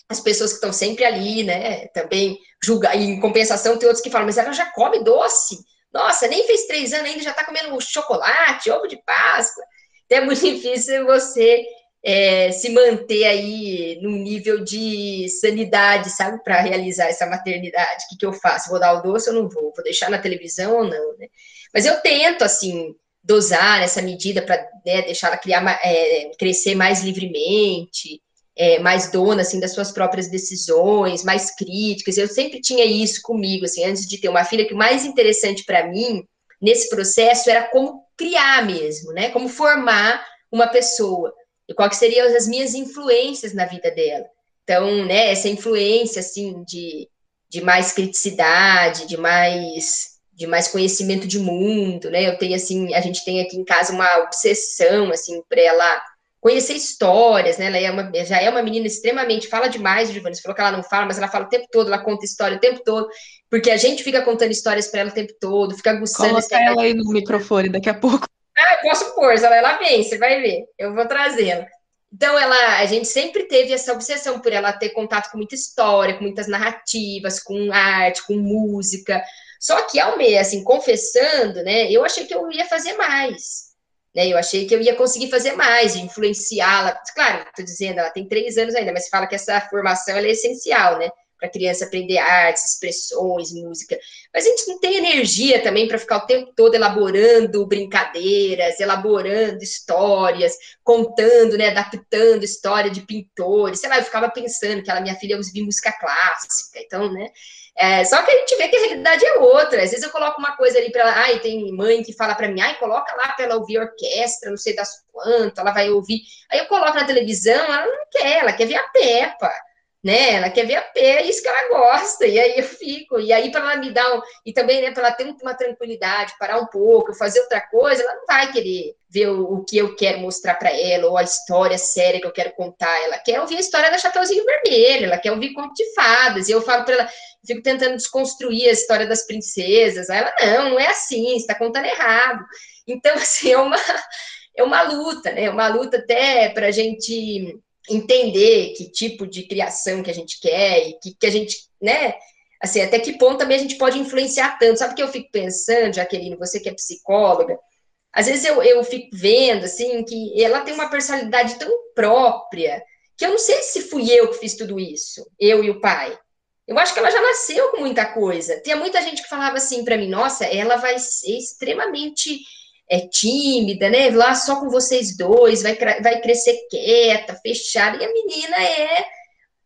as pessoas que estão sempre ali, né? Também julga, e em compensação tem outros que falam, mas ela já come doce. Nossa, nem fez três anos ainda, já está comendo chocolate, ovo de Páscoa. Então, é muito difícil você é, se manter aí num nível de sanidade, sabe, para realizar essa maternidade. O que, que eu faço? Vou dar o doce ou não vou? Vou deixar na televisão ou não? Né? Mas eu tento, assim, dosar essa medida para né, deixar ela criar, é, crescer mais livremente, é, mais dona, assim, das suas próprias decisões, mais críticas. Eu sempre tinha isso comigo, assim, antes de ter uma filha, que o mais interessante para mim, nesse processo, era como criar mesmo, né? Como formar uma pessoa e quais seriam as minhas influências na vida dela. Então, né, essa influência, assim, de, de mais criticidade, de mais de mais conhecimento de mundo, né? Eu tenho assim, a gente tem aqui em casa uma obsessão assim para ela conhecer histórias, né? Ela é uma, já é uma menina extremamente fala demais, Giovanni. Você falou que ela não fala, mas ela fala o tempo todo, ela conta história o tempo todo, porque a gente fica contando histórias para ela o tempo todo, fica aguçando. Coloca ela aí no microfone daqui a pouco. Ah, posso pôr, ela, vem, você vai ver. Eu vou trazê-la. Então, ela, a gente sempre teve essa obsessão por ela ter contato com muita história, com muitas narrativas, com arte, com música. Só que ao meio, assim, confessando, né, eu achei que eu ia fazer mais. Né, eu achei que eu ia conseguir fazer mais, influenciá-la. Claro, estou dizendo, ela tem três anos ainda, mas fala que essa formação é essencial, né? Para a criança aprender artes, expressões, música. Mas a gente não tem energia também para ficar o tempo todo elaborando brincadeiras, elaborando histórias, contando, né, adaptando história de pintores. Sei lá, eu ficava pensando que ela, minha filha, ouvia música clássica, então, né? É, só que a gente vê que a realidade é outra. Às vezes eu coloco uma coisa ali para ela, ai, tem mãe que fala para mim, ai, coloca lá para ela ouvir orquestra, não sei das quanto, ela vai ouvir. Aí eu coloco na televisão, ela não quer, ela quer ver a Peppa né? Ela quer ver a pé, é isso que ela gosta, e aí eu fico, e aí para ela me dar um, e também, né, para ela ter uma tranquilidade, parar um pouco, fazer outra coisa, ela não vai querer ver o, o que eu quero mostrar para ela, ou a história séria que eu quero contar, ela quer ouvir a história da Chapeuzinho Vermelho, ela quer ouvir conto de fadas, e eu falo para ela, fico tentando desconstruir a história das princesas, aí ela, não, não é assim, você está contando errado, então, assim, é uma, é uma luta, né, uma luta até para a gente entender que tipo de criação que a gente quer e que, que a gente, né? Assim, até que ponto também a gente pode influenciar tanto. Sabe o que eu fico pensando, Jaqueline, você que é psicóloga? Às vezes eu, eu fico vendo, assim, que ela tem uma personalidade tão própria que eu não sei se fui eu que fiz tudo isso, eu e o pai. Eu acho que ela já nasceu com muita coisa. Tinha muita gente que falava assim para mim: nossa, ela vai ser extremamente é tímida, né? Lá só com vocês dois, vai, vai crescer quieta, fechada. E a menina é,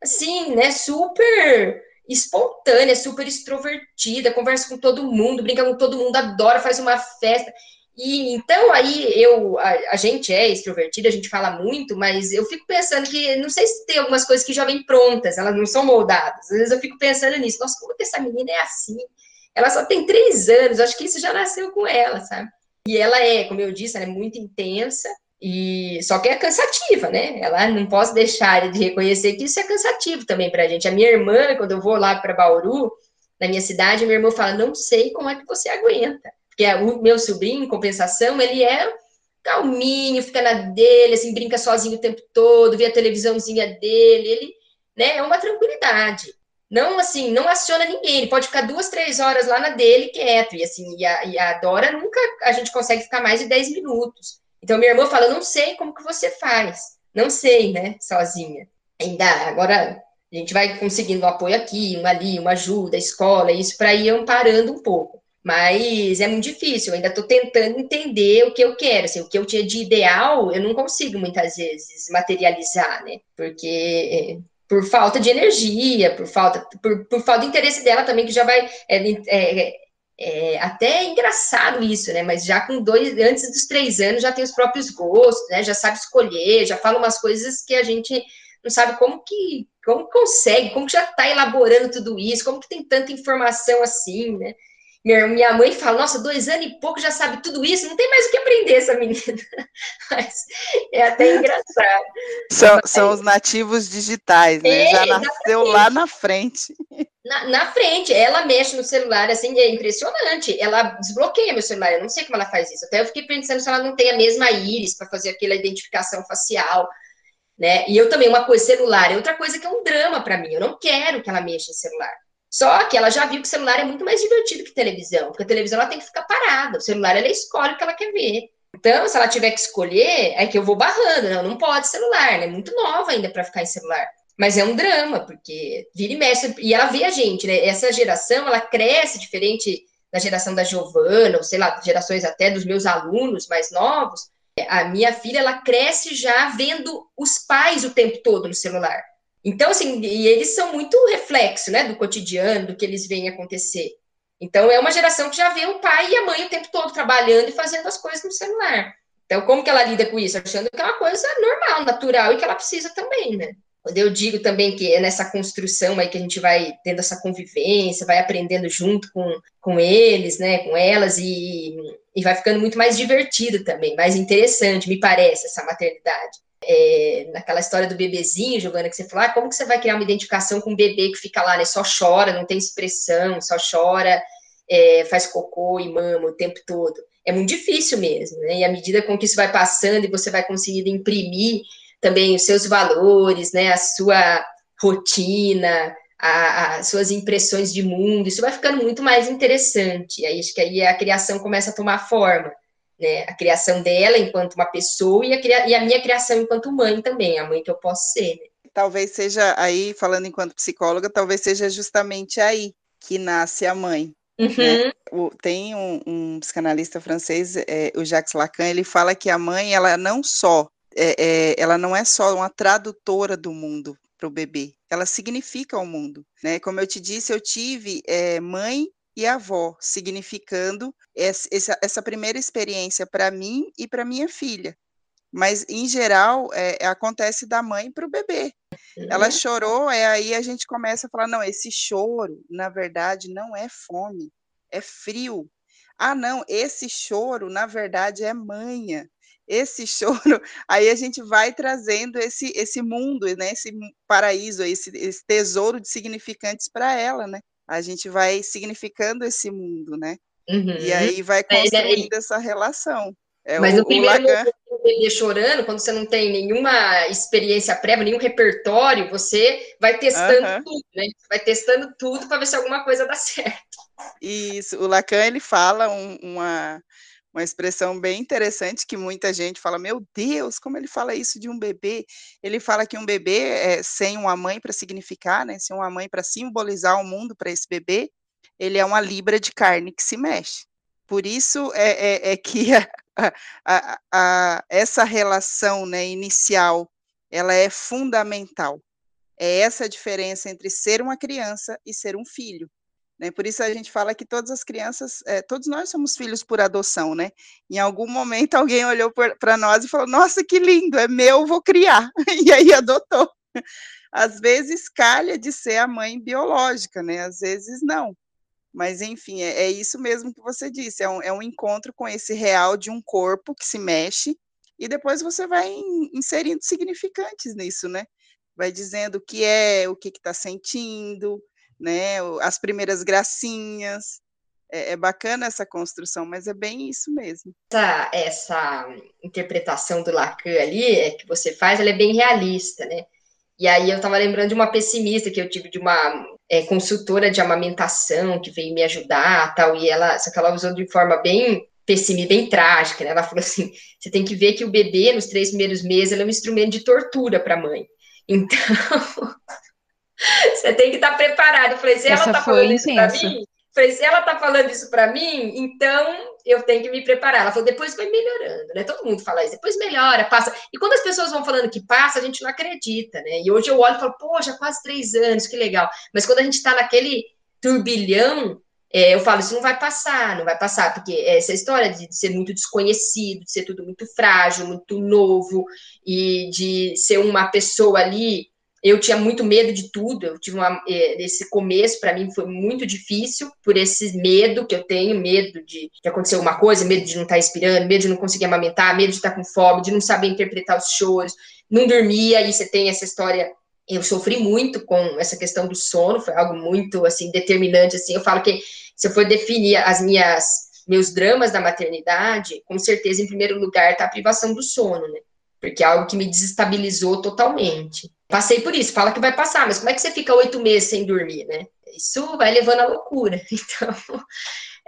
assim, né? Super espontânea, super extrovertida, conversa com todo mundo, brinca com todo mundo, adora, faz uma festa. E então aí eu, a, a, gente é extrovertida, a gente fala muito, mas eu fico pensando que não sei se tem algumas coisas que já vêm prontas, elas não são moldadas. Às vezes eu fico pensando nisso, nossa, como que essa menina é assim? Ela só tem três anos, acho que isso já nasceu com ela, sabe? E ela é, como eu disse, é muito intensa, e só que é cansativa, né? Ela não posso deixar de reconhecer que isso é cansativo também para a gente. A minha irmã, quando eu vou lá para Bauru, na minha cidade, minha irmã fala: não sei como é que você aguenta. Porque o meu sobrinho, em compensação, ele é calminho, fica na dele, assim, brinca sozinho o tempo todo, vê a televisãozinha dele, ele, né, é uma tranquilidade não assim, não aciona ninguém, ele pode ficar duas, três horas lá na dele quieto, e assim, e a, e a Dora nunca a gente consegue ficar mais de dez minutos. Então, minha irmã fala, não sei como que você faz, não sei, né, sozinha. Ainda, agora, a gente vai conseguindo um apoio aqui, um ali, uma ajuda, escola, isso para ir amparando um pouco. Mas é muito difícil, eu ainda estou tentando entender o que eu quero. Assim, o que eu tinha de ideal, eu não consigo muitas vezes materializar, né? Porque por falta de energia, por falta, por, por falta de interesse dela também, que já vai. É, é, é, até engraçado isso, né? Mas já com dois, antes dos três anos, já tem os próprios gostos, né? Já sabe escolher, já fala umas coisas que a gente não sabe como que como consegue, como que já está elaborando tudo isso, como que tem tanta informação assim, né? Minha, mãe fala, nossa, dois anos e pouco já sabe tudo isso, não tem mais o que aprender essa menina. Mas é até engraçado. São, são os nativos digitais, né? É, já nasceu lá na frente. Na, na, frente, ela mexe no celular, assim, é impressionante. Ela desbloqueia meu celular, eu não sei como ela faz isso. Até eu fiquei pensando se ela não tem a mesma íris para fazer aquela identificação facial, né? E eu também, uma coisa, celular é outra coisa que é um drama para mim. Eu não quero que ela mexa em celular. Só que ela já viu que o celular é muito mais divertido que televisão, porque a televisão ela tem que ficar parada, o celular ela escolhe o que ela quer ver. Então, se ela tiver que escolher, é que eu vou barrando, não, não pode celular, ela é muito nova ainda para ficar em celular. Mas é um drama, porque vira e mexe, e ela vê a gente, né? Essa geração, ela cresce diferente da geração da Giovana, ou sei lá, gerações até dos meus alunos mais novos. A minha filha, ela cresce já vendo os pais o tempo todo no celular. Então, assim, e eles são muito reflexo, né, do cotidiano, do que eles veem acontecer. Então, é uma geração que já vê o pai e a mãe o tempo todo trabalhando e fazendo as coisas no celular. Então, como que ela lida com isso? Achando que é uma coisa normal, natural e que ela precisa também, né? Quando eu digo também que é nessa construção aí que a gente vai tendo essa convivência, vai aprendendo junto com, com eles, né, com elas, e, e vai ficando muito mais divertido também, mais interessante, me parece, essa maternidade. É, naquela história do bebezinho, Giovana, que você falou, ah, como que você vai criar uma identificação com um bebê que fica lá, né, só chora, não tem expressão, só chora, é, faz cocô e mama o tempo todo. É muito difícil mesmo, né? E à medida com que isso vai passando e você vai conseguindo imprimir também os seus valores, né, a sua rotina, as suas impressões de mundo, isso vai ficando muito mais interessante. Aí acho que aí a criação começa a tomar forma, né? A criação dela enquanto uma pessoa e a, e a minha criação enquanto mãe também, a mãe que eu posso ser. Né? Talvez seja aí, falando enquanto psicóloga, talvez seja justamente aí que nasce a mãe. Né? Uhum. Né? O, tem um, um, psicanalista francês, é, o Jacques Lacan, ele fala que a mãe, ela não só é, é, ela não é só uma tradutora do mundo para o bebê, ela significa o mundo. Né? Como eu te disse, eu tive é, mãe e avó, significando essa, essa primeira experiência para mim e para minha filha. Mas, em geral, é, acontece da mãe para o bebê. Ela uhum. chorou, é aí a gente começa a falar: não, esse choro, na verdade, não é fome, é frio. Ah, não, esse choro, na verdade, é manha esse choro, aí a gente vai trazendo esse, esse mundo, né, esse paraíso, esse, esse tesouro de significantes para ela, né? A gente vai significando esse mundo, né? Uhum. E aí vai construindo essa relação. É, Mas o, no primeiro Lacan... bebê chorando, quando você não tem nenhuma experiência prévia, nenhum repertório, você vai testando uhum. tudo, né? Vai testando tudo para ver se alguma coisa dá certo. Isso, o Lacan ele fala um, uma uma expressão bem interessante que muita gente fala: Meu Deus, como ele fala isso de um bebê? Ele fala que um bebê, é, sem uma mãe para significar, né, sem uma mãe para simbolizar o mundo para esse bebê, ele é uma libra de carne que se mexe. Por isso é, é, é que a, a, a, essa relação né, inicial ela é fundamental. É essa a diferença entre ser uma criança e ser um filho. Né? Por isso a gente fala que todas as crianças, é, todos nós somos filhos por adoção, né? Em algum momento alguém olhou para nós e falou: Nossa, que lindo, é meu, vou criar. E aí adotou. Às vezes calha de ser a mãe biológica, né? Às vezes não. Mas, enfim, é, é isso mesmo que você disse: é um, é um encontro com esse real de um corpo que se mexe, e depois você vai inserindo significantes nisso, né? Vai dizendo o que é, o que está sentindo, né? As primeiras gracinhas. É, é, bacana essa construção, mas é bem isso mesmo. Essa, essa interpretação do Lacan ali é que você faz, ela é bem realista, né? E aí eu estava lembrando de uma pessimista que eu tive de uma é, consultora de amamentação que veio me ajudar, tal, e ela, só que ela usou de forma bem pessimista, bem trágica, né? Ela falou assim: você tem que ver que o bebê nos três primeiros meses é um instrumento de tortura para a mãe. Então, Você tem que estar preparado. Eu falei, se ela está falando isso para mim, falei, se ela está falando isso para mim, então eu tenho que me preparar. Ela falou, depois vai melhorando, né? Todo mundo fala isso, depois melhora, passa. E quando as pessoas vão falando que passa, a gente não acredita, né? E hoje eu olho e falo, já quase três anos, que legal. Mas quando a gente está naquele turbilhão, é, eu falo, isso não vai passar, não vai passar, porque essa história de, de, ser muito desconhecido, de ser tudo muito frágil, muito novo, e de ser uma pessoa ali eu tinha muito medo de tudo. Eu tive uma, é, esse começo para mim foi muito difícil por esse medo que eu tenho, medo de, de acontecer alguma coisa, medo de não estar tá respirando, medo de não conseguir amamentar, medo de estar com fome, de não saber interpretar os choros, não dormia. E você tem essa história. Eu sofri muito com essa questão do sono, foi algo muito assim determinante. Assim, eu falo que se eu for definir as minhas meus dramas da maternidade, com certeza em primeiro lugar está a privação do sono, né? Porque é algo que me desestabilizou totalmente. Passei por isso, fala que vai passar, mas como é que você fica oito meses sem dormir, né? Isso vai levando à loucura. Então,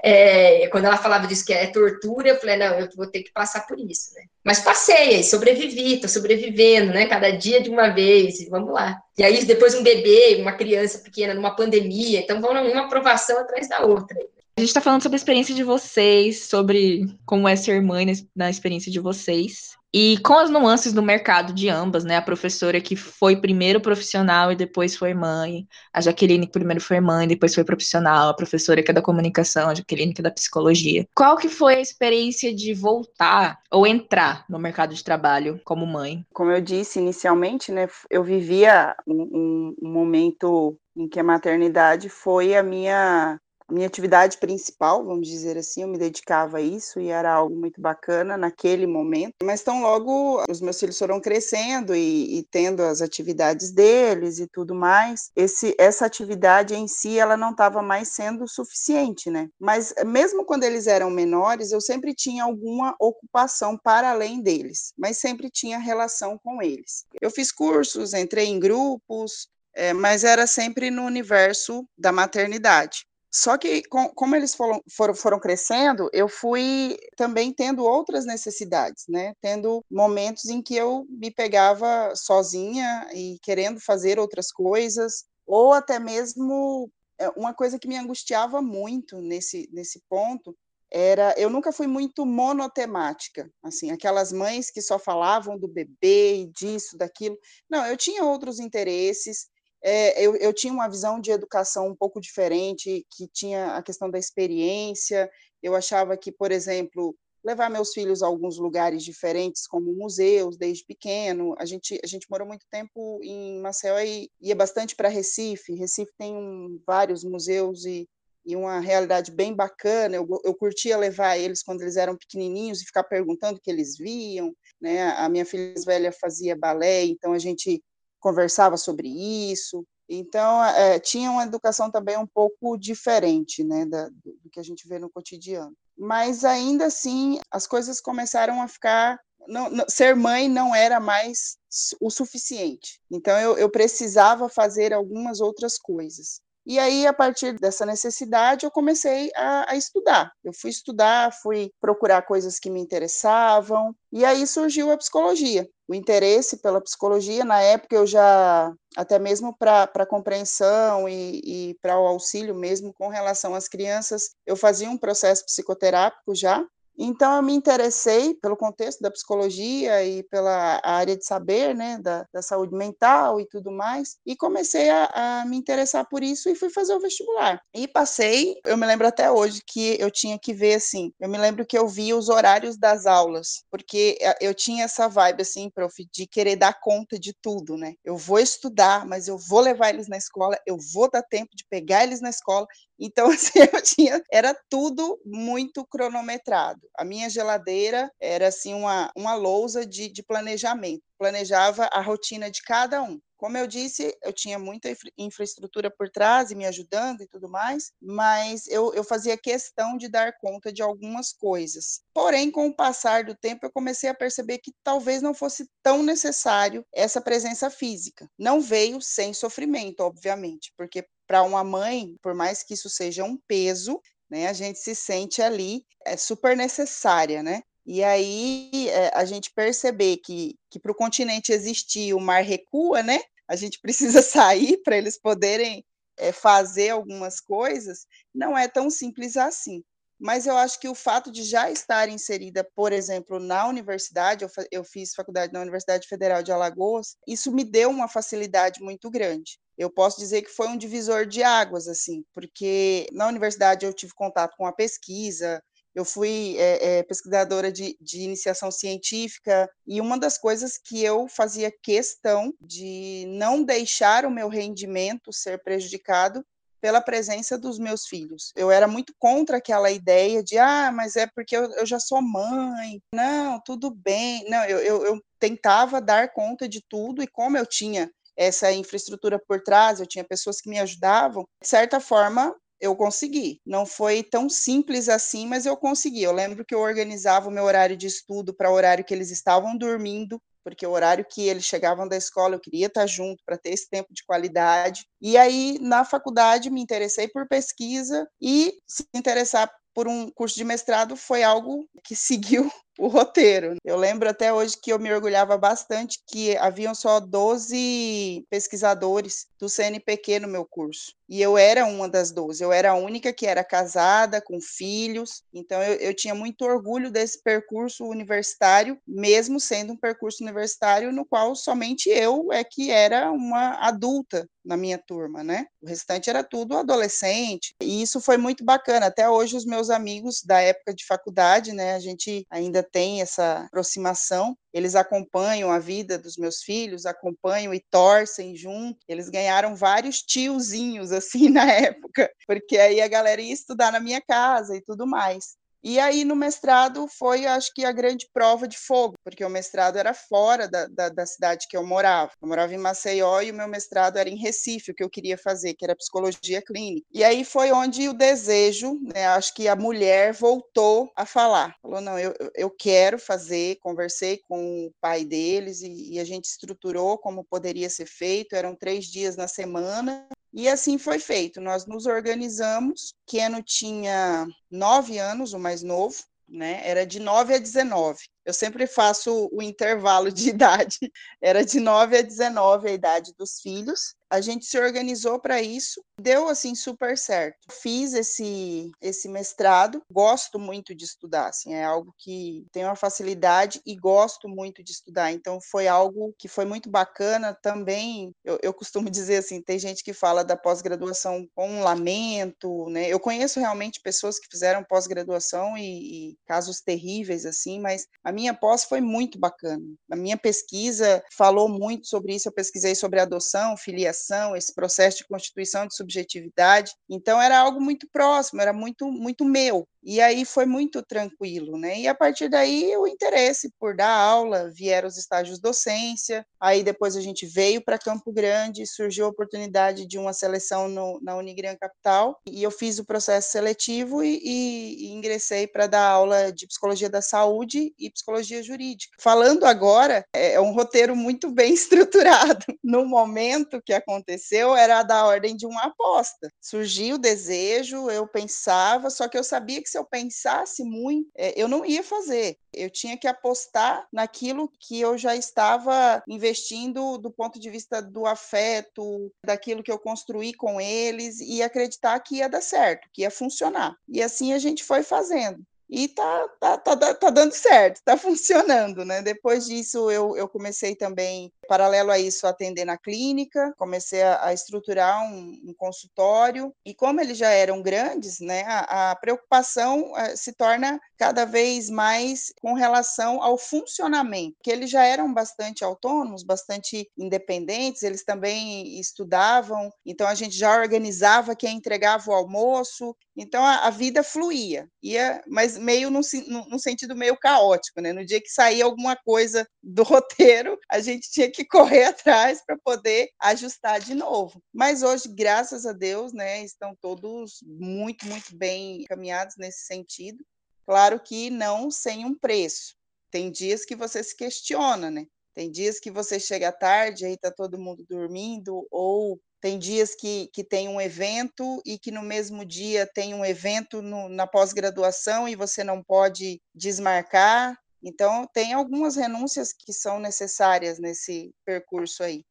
é, quando ela falava disso que é tortura, eu falei, não, eu vou ter que passar por isso, né? Mas passei, sobrevivi, tô sobrevivendo, né? Cada dia de uma vez, e vamos lá. E aí, depois um bebê, uma criança pequena numa pandemia, então vão uma aprovação atrás da outra. A gente está falando sobre a experiência de vocês, sobre como é ser mãe na experiência de vocês. E com as nuances do mercado de ambas, né? A professora que foi primeiro profissional e depois foi mãe, a Jaqueline que primeiro foi mãe, depois foi profissional, a professora que é da comunicação, a Jaqueline que é da psicologia. Qual que foi a experiência de voltar ou entrar no mercado de trabalho como mãe? Como eu disse inicialmente, né? Eu vivia um, um momento em que a maternidade foi a minha minha atividade principal, vamos dizer assim, eu me dedicava a isso e era algo muito bacana naquele momento. Mas tão logo os meus filhos foram crescendo e, e tendo as atividades deles e tudo mais, esse, essa atividade em si ela não estava mais sendo suficiente, né? Mas mesmo quando eles eram menores, eu sempre tinha alguma ocupação para além deles, mas sempre tinha relação com eles. Eu fiz cursos, entrei em grupos, é, mas era sempre no universo da maternidade. Só que, com, como eles foram, foram, foram, crescendo, eu fui também tendo outras necessidades, né? Tendo momentos em que eu me pegava sozinha e querendo fazer outras coisas, ou até mesmo é, uma coisa que me angustiava muito nesse, nesse ponto era eu nunca fui muito monotemática, assim, aquelas mães que só falavam do bebê, disso, daquilo. Não, eu tinha outros interesses, é, eu, eu, tinha uma visão de educação um pouco diferente, que tinha a questão da experiência. Eu achava que, por exemplo, levar meus filhos a alguns lugares diferentes, como museus, desde pequeno. A gente, a gente morou muito tempo em Maceió e ia bastante para Recife. Recife tem um, vários museus e, e uma realidade bem bacana. Eu, eu curtia levar eles quando eles eram pequenininhos e ficar perguntando o que eles viam. Né? A minha filha velha fazia balé, então a gente conversava sobre isso. Então, é, tinha uma educação também um pouco diferente né, da, do que a gente vê no cotidiano. Mas, ainda assim, as coisas começaram a ficar. Não, não, ser mãe não era mais o suficiente. Então, eu, eu precisava fazer algumas outras coisas. E aí, a partir dessa necessidade, eu comecei a, a, estudar. Eu fui estudar, fui procurar coisas que me interessavam, e aí surgiu a psicologia. O interesse pela psicologia, na época eu já, até mesmo para compreensão e, e para o auxílio mesmo com relação às crianças, eu fazia um processo psicoterápico já, então, eu me interessei pelo contexto da psicologia e pela área de saber, né, da, da saúde mental e tudo mais, e comecei a, a, me interessar por isso e fui fazer o vestibular. E passei, eu me lembro até hoje que eu tinha que ver, assim, eu me lembro que eu via os horários das aulas, porque eu tinha essa vibe, assim, prof, de querer dar conta de tudo, né? Eu vou estudar, mas eu vou levar eles na escola, eu vou dar tempo de pegar eles na escola, então, assim, eu tinha, era tudo muito cronometrado. A minha geladeira era, assim, uma, uma lousa de, de planejamento. Planejava a rotina de cada um. Como eu disse, eu tinha muita infraestrutura por trás e me ajudando e tudo mais, mas eu, eu fazia questão de dar conta de algumas coisas. Porém, com o passar do tempo, eu comecei a perceber que talvez não fosse tão necessário essa presença física. Não veio sem sofrimento, obviamente, porque para uma mãe, por mais que isso seja um peso, né, a gente se sente ali é super necessária, né? E aí é, a gente perceber que, que para o continente existir o mar recua, né? a gente precisa sair para eles poderem é, fazer algumas coisas, não é tão simples assim. Mas eu acho que o fato de já estar inserida, por exemplo, na universidade, eu, eu fiz faculdade na Universidade Federal de Alagoas, isso me deu uma facilidade muito grande. Eu posso dizer que foi um divisor de águas, assim, porque na universidade eu tive contato com a pesquisa, eu fui é, é, pesquisadora de, de, iniciação científica e uma das coisas que eu fazia questão de não deixar o meu rendimento ser prejudicado pela presença dos meus filhos. Eu era muito contra aquela ideia de, ah, mas é porque eu, eu já sou mãe. Não, tudo bem. Não, eu, eu, eu tentava dar conta de tudo e como eu tinha essa infraestrutura por trás, eu tinha pessoas que me ajudavam, de certa forma, eu consegui. Não foi tão simples assim, mas eu consegui. Eu lembro que eu organizava o meu horário de estudo para o horário que eles estavam dormindo, porque o horário que eles chegavam da escola eu queria estar junto para ter esse tempo de qualidade. E aí, na faculdade, me interessei por pesquisa e se interessar por um curso de mestrado foi algo que seguiu o roteiro. Eu lembro até hoje que eu me orgulhava bastante que haviam só 12 pesquisadores do CNPq no meu curso. E eu era uma das 12, eu era a única que era casada, com filhos, então eu, eu tinha muito orgulho desse percurso universitário, mesmo sendo um percurso universitário no qual somente eu é que era uma adulta na minha turma, né? O restante era tudo adolescente. E isso foi muito bacana. Até hoje os meus amigos da época de faculdade, né, a gente ainda tem essa aproximação. Eles acompanham a vida dos meus filhos, acompanham e torcem junto. Eles ganharam vários tiozinhos assim na época, porque aí a galera ia estudar na minha casa e tudo mais. E aí, no mestrado, foi, acho que, a grande prova de fogo, porque o mestrado era fora da, da, da, cidade que eu morava. Eu morava em Maceió e o meu mestrado era em Recife, o que eu queria fazer, que era psicologia clínica. E aí foi onde o desejo, né, acho que a mulher voltou a falar. Falou: não, eu, eu quero fazer. Conversei com o pai deles e, e a gente estruturou como poderia ser feito. Eram três dias na semana e assim foi feito. Nós nos organizamos. Keno tinha nove anos, o mais novo, né? Era de 9 a 19. Eu sempre faço o intervalo de idade. Era de 9 a 19 a idade dos filhos a gente se organizou para isso, deu assim super certo. Fiz esse esse mestrado, gosto muito de estudar, assim, é algo que tenho uma facilidade e gosto muito de estudar. Então foi algo que foi muito bacana também. Eu, eu costumo dizer assim, tem gente que fala da pós-graduação com um lamento, né? Eu conheço realmente pessoas que fizeram pós-graduação e, e casos terríveis assim, mas a minha pós foi muito bacana. A minha pesquisa falou muito sobre isso. Eu pesquisei sobre adoção, filiação esse processo de constituição de subjetividade. Então era algo muito próximo, era muito muito meu. E aí foi muito tranquilo, né? E a partir daí o interesse por dar aula, vieram os estágios docência, aí depois a gente veio para Campo Grande, surgiu a oportunidade de uma seleção no, na Unigran Capital, e eu fiz o processo seletivo e, e, e ingressei para dar aula de psicologia da saúde e psicologia jurídica. Falando agora, é, é um roteiro muito bem estruturado. No momento que aconteceu, era da ordem de uma aposta. Surgiu o desejo, eu pensava, só que eu sabia que se eu pensasse muito, é, eu não ia fazer. Eu tinha que apostar naquilo que eu já estava investindo do ponto de vista do afeto, daquilo que eu construí com eles e acreditar que ia dar certo, que ia funcionar. E assim a gente foi fazendo e tá, tá, tá, tá dando certo, tá funcionando, né? Depois disso, eu, eu comecei também, paralelo a isso, atender na clínica, comecei a, a estruturar um, um, consultório, e como eles já eram grandes, né, a, a preocupação a, eh, se torna cada vez mais com relação ao funcionamento, que eles já eram bastante autônomos, bastante independentes, eles também estudavam, então a gente já organizava quem entregava o almoço, então a, a vida fluía, ia, mas meio num, num, sentido meio caótico, né? No dia que saía alguma coisa do roteiro, a gente tinha que correr atrás para poder ajustar de novo. Mas hoje, graças a Deus, né, estão todos muito, muito bem encaminhados nesse sentido. Claro que não sem um preço. Tem dias que você se questiona, né? Tem dias que você chega tarde, aí está todo mundo dormindo, ou tem dias que, que tem um evento e que no mesmo dia tem um evento no, na pós-graduação e você não pode desmarcar. Então, tem algumas renúncias que são necessárias nesse percurso aí.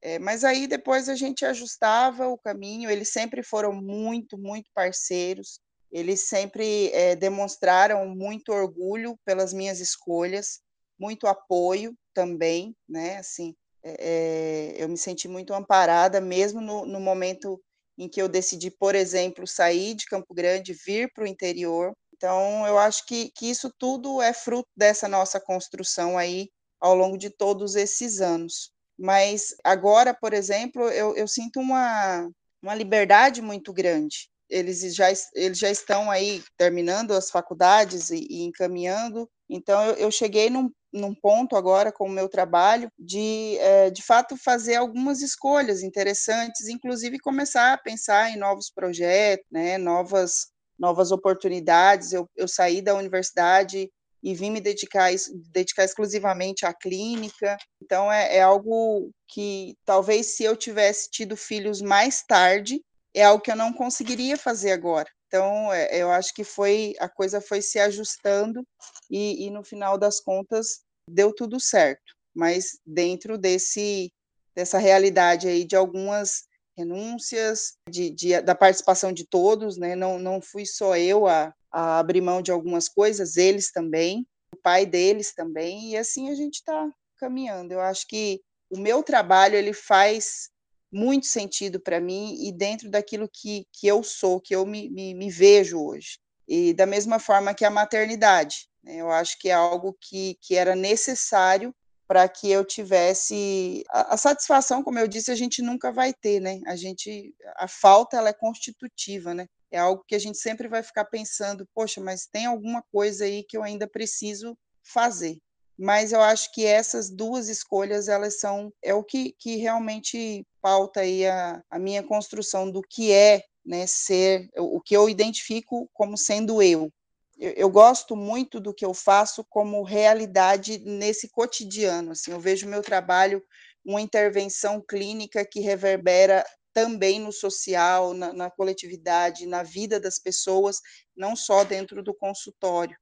É, mas aí depois a gente ajustava o caminho, eles sempre foram muito, muito parceiros, eles sempre é, demonstraram muito orgulho pelas minhas escolhas, muito apoio também, né? Assim, é, eu me senti muito amparada, mesmo no, no momento em que eu decidi, por exemplo, sair de Campo Grande, vir para o interior. Então, eu acho que, que isso tudo é fruto dessa nossa construção aí ao longo de todos esses anos. Mas agora, por exemplo, eu, eu sinto uma, uma liberdade muito grande. Eles já, eles já estão aí terminando as faculdades e, e encaminhando. Então, eu, eu cheguei num, num ponto agora com o meu trabalho de, é, de fato, fazer algumas escolhas interessantes, inclusive começar a pensar em novos projetos, né, novas, novas oportunidades. Eu, eu saí da universidade e vim me dedicar, dedicar exclusivamente à clínica. Então, é, é algo que talvez se eu tivesse tido filhos mais tarde, é algo que eu não conseguiria fazer agora. Então, é, eu acho que foi a coisa foi se ajustando e, e no final das contas deu tudo certo. Mas dentro desse dessa realidade aí de algumas renúncias, de, de, da participação de todos, né? Não, não fui só eu a, a abrir mão de algumas coisas, eles também, o pai deles também, e assim a gente está caminhando. Eu acho que o meu trabalho ele faz muito sentido para mim e dentro daquilo que, que eu sou, que eu me, me, me vejo hoje. E da mesma forma que a maternidade, né? eu acho que é algo que, que era necessário para que eu tivesse a, a, satisfação, como eu disse, a gente nunca vai ter, né? A gente a falta ela é constitutiva, né? É algo que a gente sempre vai ficar pensando, poxa, mas tem alguma coisa aí que eu ainda preciso fazer. Mas eu acho que essas duas escolhas elas são é o que, que realmente pauta aí a, a minha construção do que é né, ser o que eu identifico como sendo eu, eu, gosto muito do que eu faço como realidade nesse cotidiano. Assim, eu vejo meu trabalho uma intervenção clínica que reverbera também no social, na, na coletividade, na vida das pessoas, não só dentro do consultório.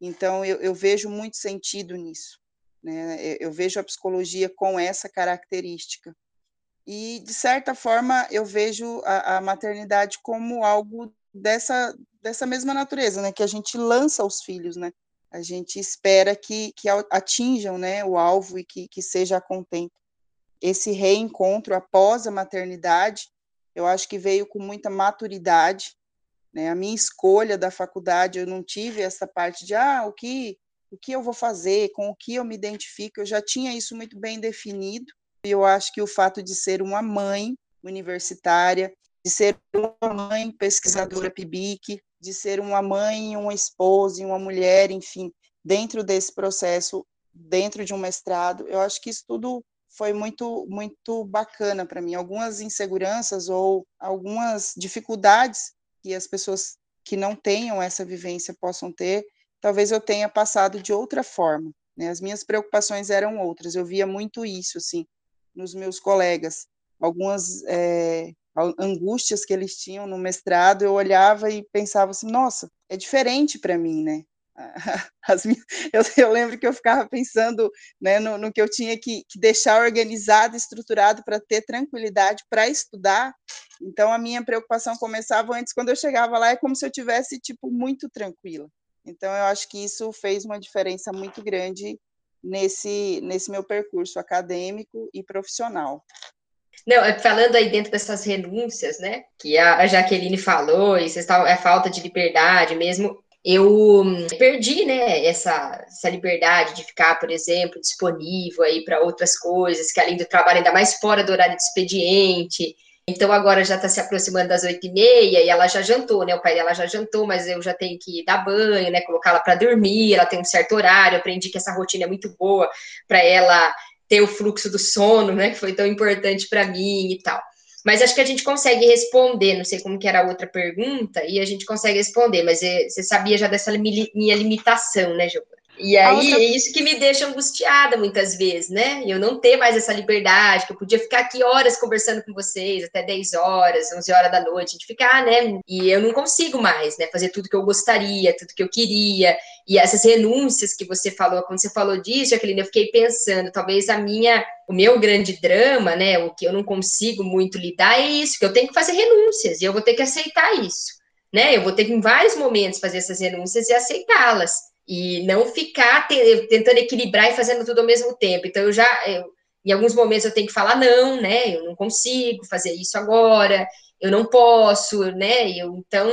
Então, eu, eu vejo muito sentido nisso. Né? Eu vejo a psicologia com essa característica. E, de certa forma, eu vejo a, a maternidade como algo dessa, dessa mesma natureza, né? Que a gente lança os filhos, né? A gente espera que, que atinjam né, o alvo e que, que seja a contento. Esse reencontro após a maternidade, eu acho que veio com muita maturidade. Né? A minha escolha da faculdade, eu não tive essa parte de, ah, o que, o que eu vou fazer, com o que eu me identifico, eu já tinha isso muito bem definido. E eu acho que o fato de ser uma mãe universitária, de ser uma mãe pesquisadora PIBIC, de ser uma mãe, uma esposa uma mulher, enfim, dentro desse processo, dentro de um mestrado, eu acho que isso tudo foi muito muito bacana para mim. Algumas inseguranças ou algumas dificuldades que as pessoas que não tenham essa vivência possam ter, talvez eu tenha passado de outra forma. Né? As minhas preocupações eram outras. Eu via muito isso, assim, nos meus colegas. Algumas é, angústias que eles tinham no mestrado, eu olhava e pensava assim, nossa, é diferente para mim, né? Minhas, eu, eu, lembro que eu ficava pensando né, no, no, que eu tinha que, que deixar organizado, estruturado para ter tranquilidade para estudar. Então a minha preocupação começava antes, quando eu chegava lá, é como se eu tivesse tipo muito tranquila. Então eu acho que isso fez uma diferença muito grande nesse nesse meu percurso acadêmico e profissional. Não, é, falando aí dentro dessas renúncias, né, que a Jaqueline falou, e vocês é falta de liberdade mesmo, eu hum, perdi, né, essa, essa liberdade de ficar, por exemplo, disponível aí para outras coisas, que além do trabalho, ainda mais fora do horário de expediente, então agora já está se aproximando das oito e meia e ela já jantou, né? O pai dela já jantou, mas eu já tenho que dar banho, né? Colocá-la para dormir. Ela tem um certo horário. Eu aprendi que essa rotina é muito boa para ela ter o fluxo do sono, né, que foi tão importante para mim e tal. Mas acho que a gente consegue responder, não sei como que era a outra pergunta, e a gente consegue responder, mas é, você sabia já dessa minha limitação, né, Giovana? E aí outra... é isso que me deixa angustiada muitas vezes, né? Eu não ter mais essa liberdade, que eu podia ficar aqui horas conversando com vocês, até 10 horas, 11 horas da noite, a gente ficar, né? E eu não consigo mais, né? Fazer tudo que eu gostaria, tudo que eu queria. E essas renúncias que você falou, quando você falou disso, Jacqueline, eu fiquei pensando, talvez a minha, o meu grande drama, né? O que eu não consigo muito lidar é isso, que eu tenho que fazer renúncias, e eu vou ter que aceitar isso. Né, eu vou ter que, em vários momentos, fazer essas renúncias e aceitá-las e não ficar te, tentando equilibrar e fazendo tudo ao mesmo tempo. Então, eu já, eu, em alguns momentos, eu tenho que falar não, né? Eu não consigo fazer isso agora, eu não posso, né? Eu, então,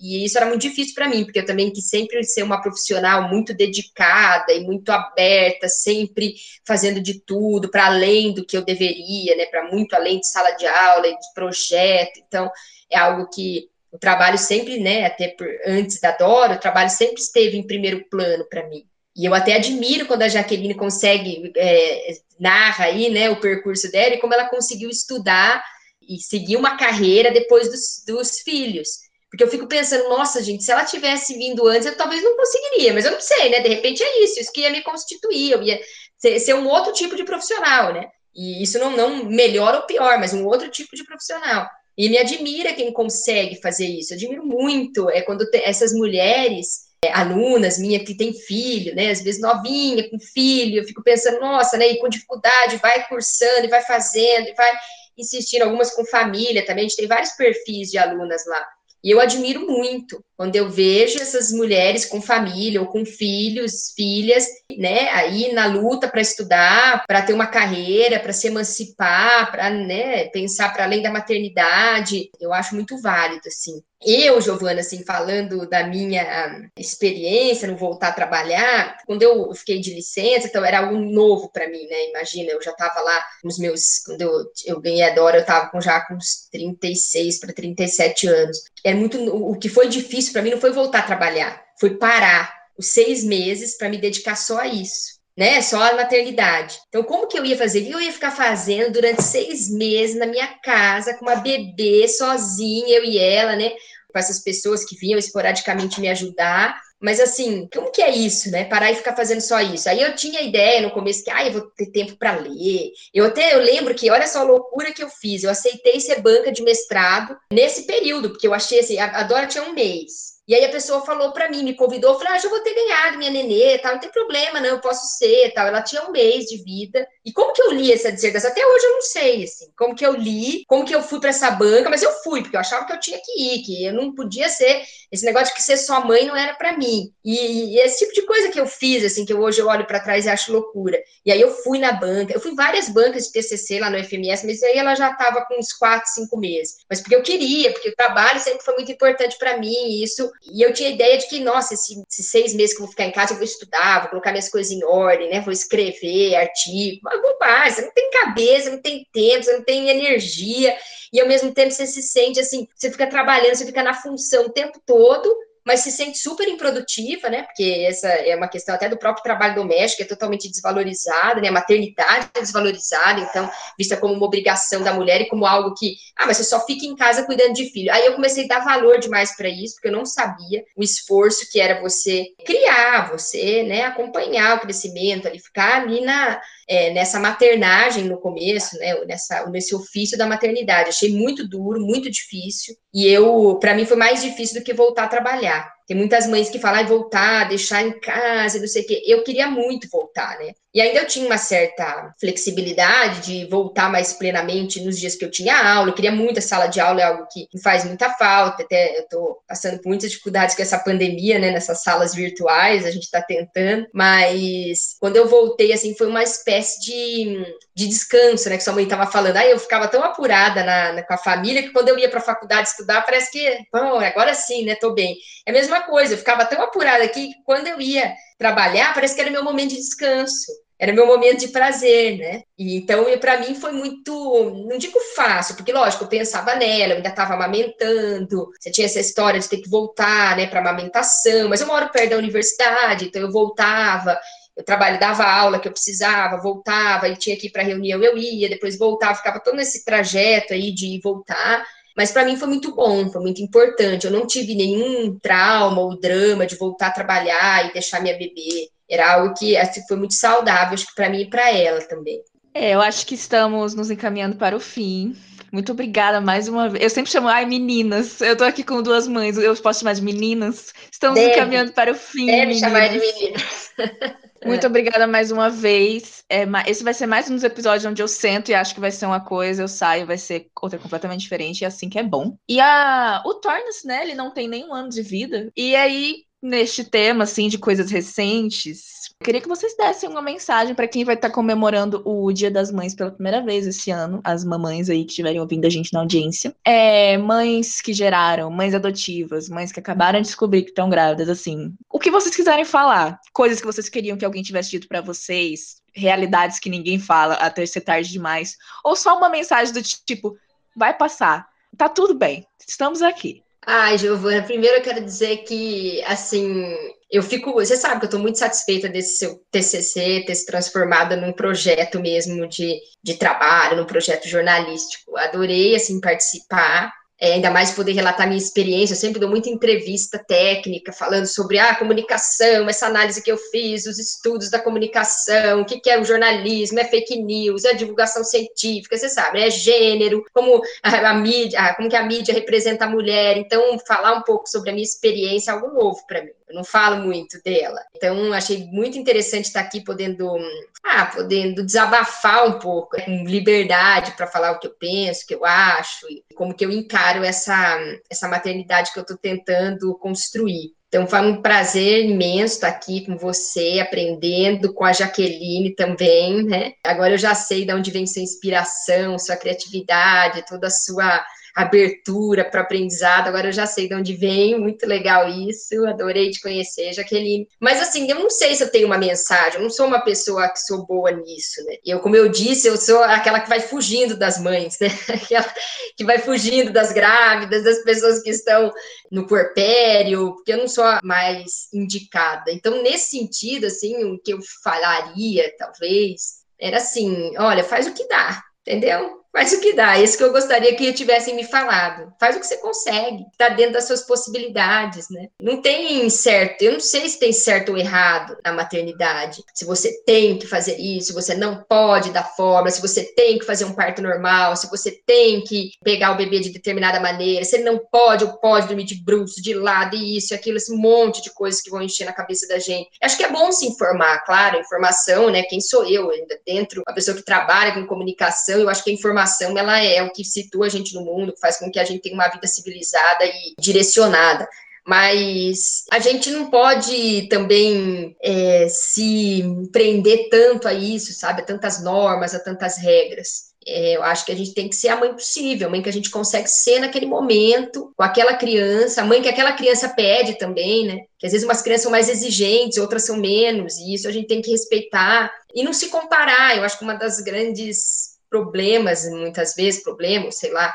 e isso era muito difícil para mim, porque eu também quis sempre ser uma profissional muito dedicada e muito aberta, sempre fazendo de tudo para além do que eu deveria, né? Para muito além de sala de aula e de projeto. Então, é algo que o trabalho sempre, né, até por, antes da Dora, o trabalho sempre esteve em primeiro plano para mim. E eu até admiro quando a Jaqueline consegue, é, narra aí, né, o percurso dela e como ela conseguiu estudar e seguir uma carreira depois dos, dos filhos. Porque eu fico pensando, nossa, gente, se ela tivesse vindo antes, eu talvez não conseguiria, mas eu não sei, né? De repente é isso, isso que ia me constituir, eu ia ser, ser um outro tipo de profissional, né? E isso não, não melhor ou pior, mas um outro tipo de profissional. E me admira quem consegue fazer isso. Eu admiro muito. É quando essas mulheres é, alunas minha que tem filho, né, às vezes novinha, com filho, eu fico pensando, nossa, né, e com dificuldade, vai cursando, e vai fazendo, e vai insistindo, algumas com família também, a gente tem vários perfis de alunas lá. E eu admiro muito quando eu vejo essas mulheres com família ou com filhos, filhas, né, aí na luta para estudar, para ter uma carreira, para se emancipar, para, né, pensar para além da maternidade. Eu acho muito válido assim. Eu, Giovana, assim, falando da minha experiência no voltar a trabalhar, quando eu fiquei de licença, então era algo novo para mim, né? Imagina, eu já estava lá nos meus. Quando eu, eu ganhei a Dora, eu estava com, já com uns 36 para 37 anos. Era muito. O que foi difícil para mim não foi voltar a trabalhar, foi parar os seis meses para me dedicar só a isso né? Só a maternidade. Então, como que eu ia fazer? Eu ia ficar fazendo durante seis meses na minha casa, com uma bebê sozinha, eu e ela, né? Com essas pessoas que vinham esporadicamente me ajudar. Mas assim, como que é isso, né? Parar e ficar fazendo só isso. Aí eu tinha a ideia no começo que, ah, eu vou ter tempo para ler. Eu até eu lembro que, olha só a loucura que eu fiz. Eu aceitei ser banca de mestrado nesse período, porque eu achei assim, a Dora tinha um mês. E aí a pessoa falou para mim, me convidou, falou, ah, já vou ter ganhado minha nenê, tal, não tem problema, não, eu posso ser, tal. Ela tinha um mês de vida. E como que eu li essa dissertação? Até hoje eu não sei, assim, como que eu li, como que eu fui para essa banca, mas eu fui, porque eu achava que eu tinha que ir, que eu não podia ser, esse negócio de que ser só mãe não era para mim. E, e, esse tipo de coisa que eu fiz, assim, que hoje eu olho para trás e acho loucura. E aí eu fui na banca, eu fui várias bancas de TCC lá no FMS, mas aí ela já estava com uns quatro, cinco meses. Mas porque eu queria, porque o trabalho sempre foi muito importante para mim, isso, e eu tinha a ideia de que, nossa, esses seis meses que eu vou ficar em casa, eu vou estudar, vou colocar minhas coisas em ordem, né? Vou escrever artigo, bobagem, você não tem cabeça, não tem tempo, você não tem energia, e ao mesmo tempo você se sente assim, você fica trabalhando, você fica na função o tempo todo, mas se sente super improdutiva, né? Porque essa é uma questão até do próprio trabalho doméstico, é totalmente desvalorizada, né? A maternidade é desvalorizada, então, vista como uma obrigação da mulher e como algo que, ah, mas você só fica em casa cuidando de filho. Aí eu comecei a dar valor demais para isso, porque eu não sabia o esforço que era você criar, você, né, acompanhar o crescimento ali, ficar ali na, é, nessa maternagem no começo, né, nessa, nesse ofício da maternidade. Achei muito duro, muito difícil. E eu, para mim, foi mais difícil do que voltar a trabalhar. Tem muitas mães que falam, ah, voltar, deixar em casa, não sei o quê. Eu queria muito voltar, né? E ainda eu tinha uma certa flexibilidade de voltar mais plenamente nos dias que eu tinha aula. Eu queria muito a sala de aula, é algo que me faz muita falta. Até eu estou passando por muitas dificuldades com essa pandemia, né? Nessas salas virtuais, a gente está tentando. Mas quando eu voltei, assim, foi uma espécie de, de descanso, né? Que sua mãe estava falando. Aí eu ficava tão apurada na, na, com a família que quando eu ia para a faculdade estudar, parece que, bom, agora sim, né? Tô bem. É a mesma coisa, eu ficava tão apurada que quando eu ia trabalhar, parece que era meu momento de descanso, era meu momento de prazer, né? E então, para mim foi muito, não digo fácil, porque lógico, eu pensava nela, eu ainda estava amamentando, você tinha essa história de ter que voltar, né, para amamentação, mas eu moro perto da universidade, então eu voltava, eu trabalho, dava aula que eu precisava, voltava, e tinha que ir para reunião, eu ia, depois voltava, ficava todo nesse trajeto aí de ir voltar. Mas para mim foi muito bom, foi muito importante. Eu não tive nenhum trauma ou drama de voltar a trabalhar e deixar minha bebê. Era algo que assim, foi muito saudável, acho que para mim e para ela também. É, eu acho que estamos nos encaminhando para o fim. Muito obrigada mais uma vez. Eu sempre chamo, ai, meninas. Eu tô aqui com duas mães, eu posso chamar de meninas. Estamos deve, encaminhando para o fim. Deve meninas. chamar de meninas. Muito obrigada mais uma vez. É, esse vai ser mais um dos episódios onde eu sento e acho que vai ser uma coisa, eu saio, vai ser outra completamente diferente, e é assim que é bom. E a, o Tornes, né, ele não tem nenhum ano de vida. E aí, neste tema, assim, de coisas recentes, queria que vocês dessem uma mensagem para quem vai estar tá comemorando o Dia das Mães pela primeira vez esse ano, as mamães aí que estiverem ouvindo a gente na audiência. É, mães que geraram, mães adotivas, mães que acabaram de descobrir que estão grávidas, assim. O que vocês quiserem falar, coisas que vocês queriam que alguém tivesse dito para vocês, realidades que ninguém fala até ser tarde demais, ou só uma mensagem do tipo, vai passar, tá tudo bem, estamos aqui. Ai, Giovana, primeiro eu quero dizer que, assim, eu fico, você sabe que eu estou muito satisfeita desse seu TCC ter se transformado num projeto mesmo de, de trabalho, num projeto jornalístico. Adorei, assim, participar. É, ainda mais poder relatar minha experiência. Eu sempre dou muita entrevista técnica, falando sobre a ah, comunicação, essa análise que eu fiz, os estudos da comunicação, o que, que é o jornalismo, é fake news, é divulgação científica, você sabe, é gênero, como a, a mídia, como que a mídia representa a mulher. Então, falar um pouco sobre a minha experiência é algo novo para mim. Eu não falo muito dela. Então, achei muito interessante estar aqui podendo, ah, podendo desabafar um pouco, com liberdade para falar o que eu penso, o que eu acho, como que eu encaro essa, essa maternidade que eu estou tentando construir. Então, foi um prazer imenso estar aqui com você, aprendendo com a Jaqueline também, né? Agora eu já sei de onde vem sua inspiração, sua criatividade, toda a sua abertura para aprendizado. Agora eu já sei de onde vem, muito legal isso. Adorei te conhecer, Jaqueline. Mas assim, eu não sei se eu tenho uma mensagem, eu não sou uma pessoa que sou boa nisso, né? Eu, como eu disse, eu sou aquela que vai fugindo das mães, né? Aquela que vai fugindo das grávidas, das pessoas que estão no puerpério, porque eu não sou a mais indicada. Então, nesse sentido, assim, o que eu falaria, talvez, era assim: olha, faz o que dá, entendeu? Faz o que dá, esse que eu gostaria que tivessem me falado. Faz o que você consegue, está dentro das suas possibilidades, né? Não tem certo, eu não sei se tem certo ou errado na maternidade. Se você tem que fazer isso, se você não pode dar forma, se você tem que fazer um parto normal, se você tem que pegar o bebê de determinada maneira, se ele não pode ou pode dormir de bruxo, de lado, e isso, aquilo, esse monte de coisas que vão encher na cabeça da gente. Acho que é bom se informar, claro, informação, né? Quem sou eu ainda dentro, a pessoa que trabalha com comunicação, eu acho que a informação ela é o que situa a gente no mundo, faz com que a gente tenha uma vida civilizada e direcionada. Mas a gente não pode também é, se prender tanto a isso, sabe? A tantas normas, a tantas regras. É, eu acho que a gente tem que ser a mãe possível, a mãe que a gente consegue ser naquele momento, com aquela criança, a mãe que aquela criança pede também, né? Que às vezes umas crianças são mais exigentes, outras são menos, e isso a gente tem que respeitar e não se comparar. Eu acho que uma das grandes problemas, muitas vezes, problemas, sei lá,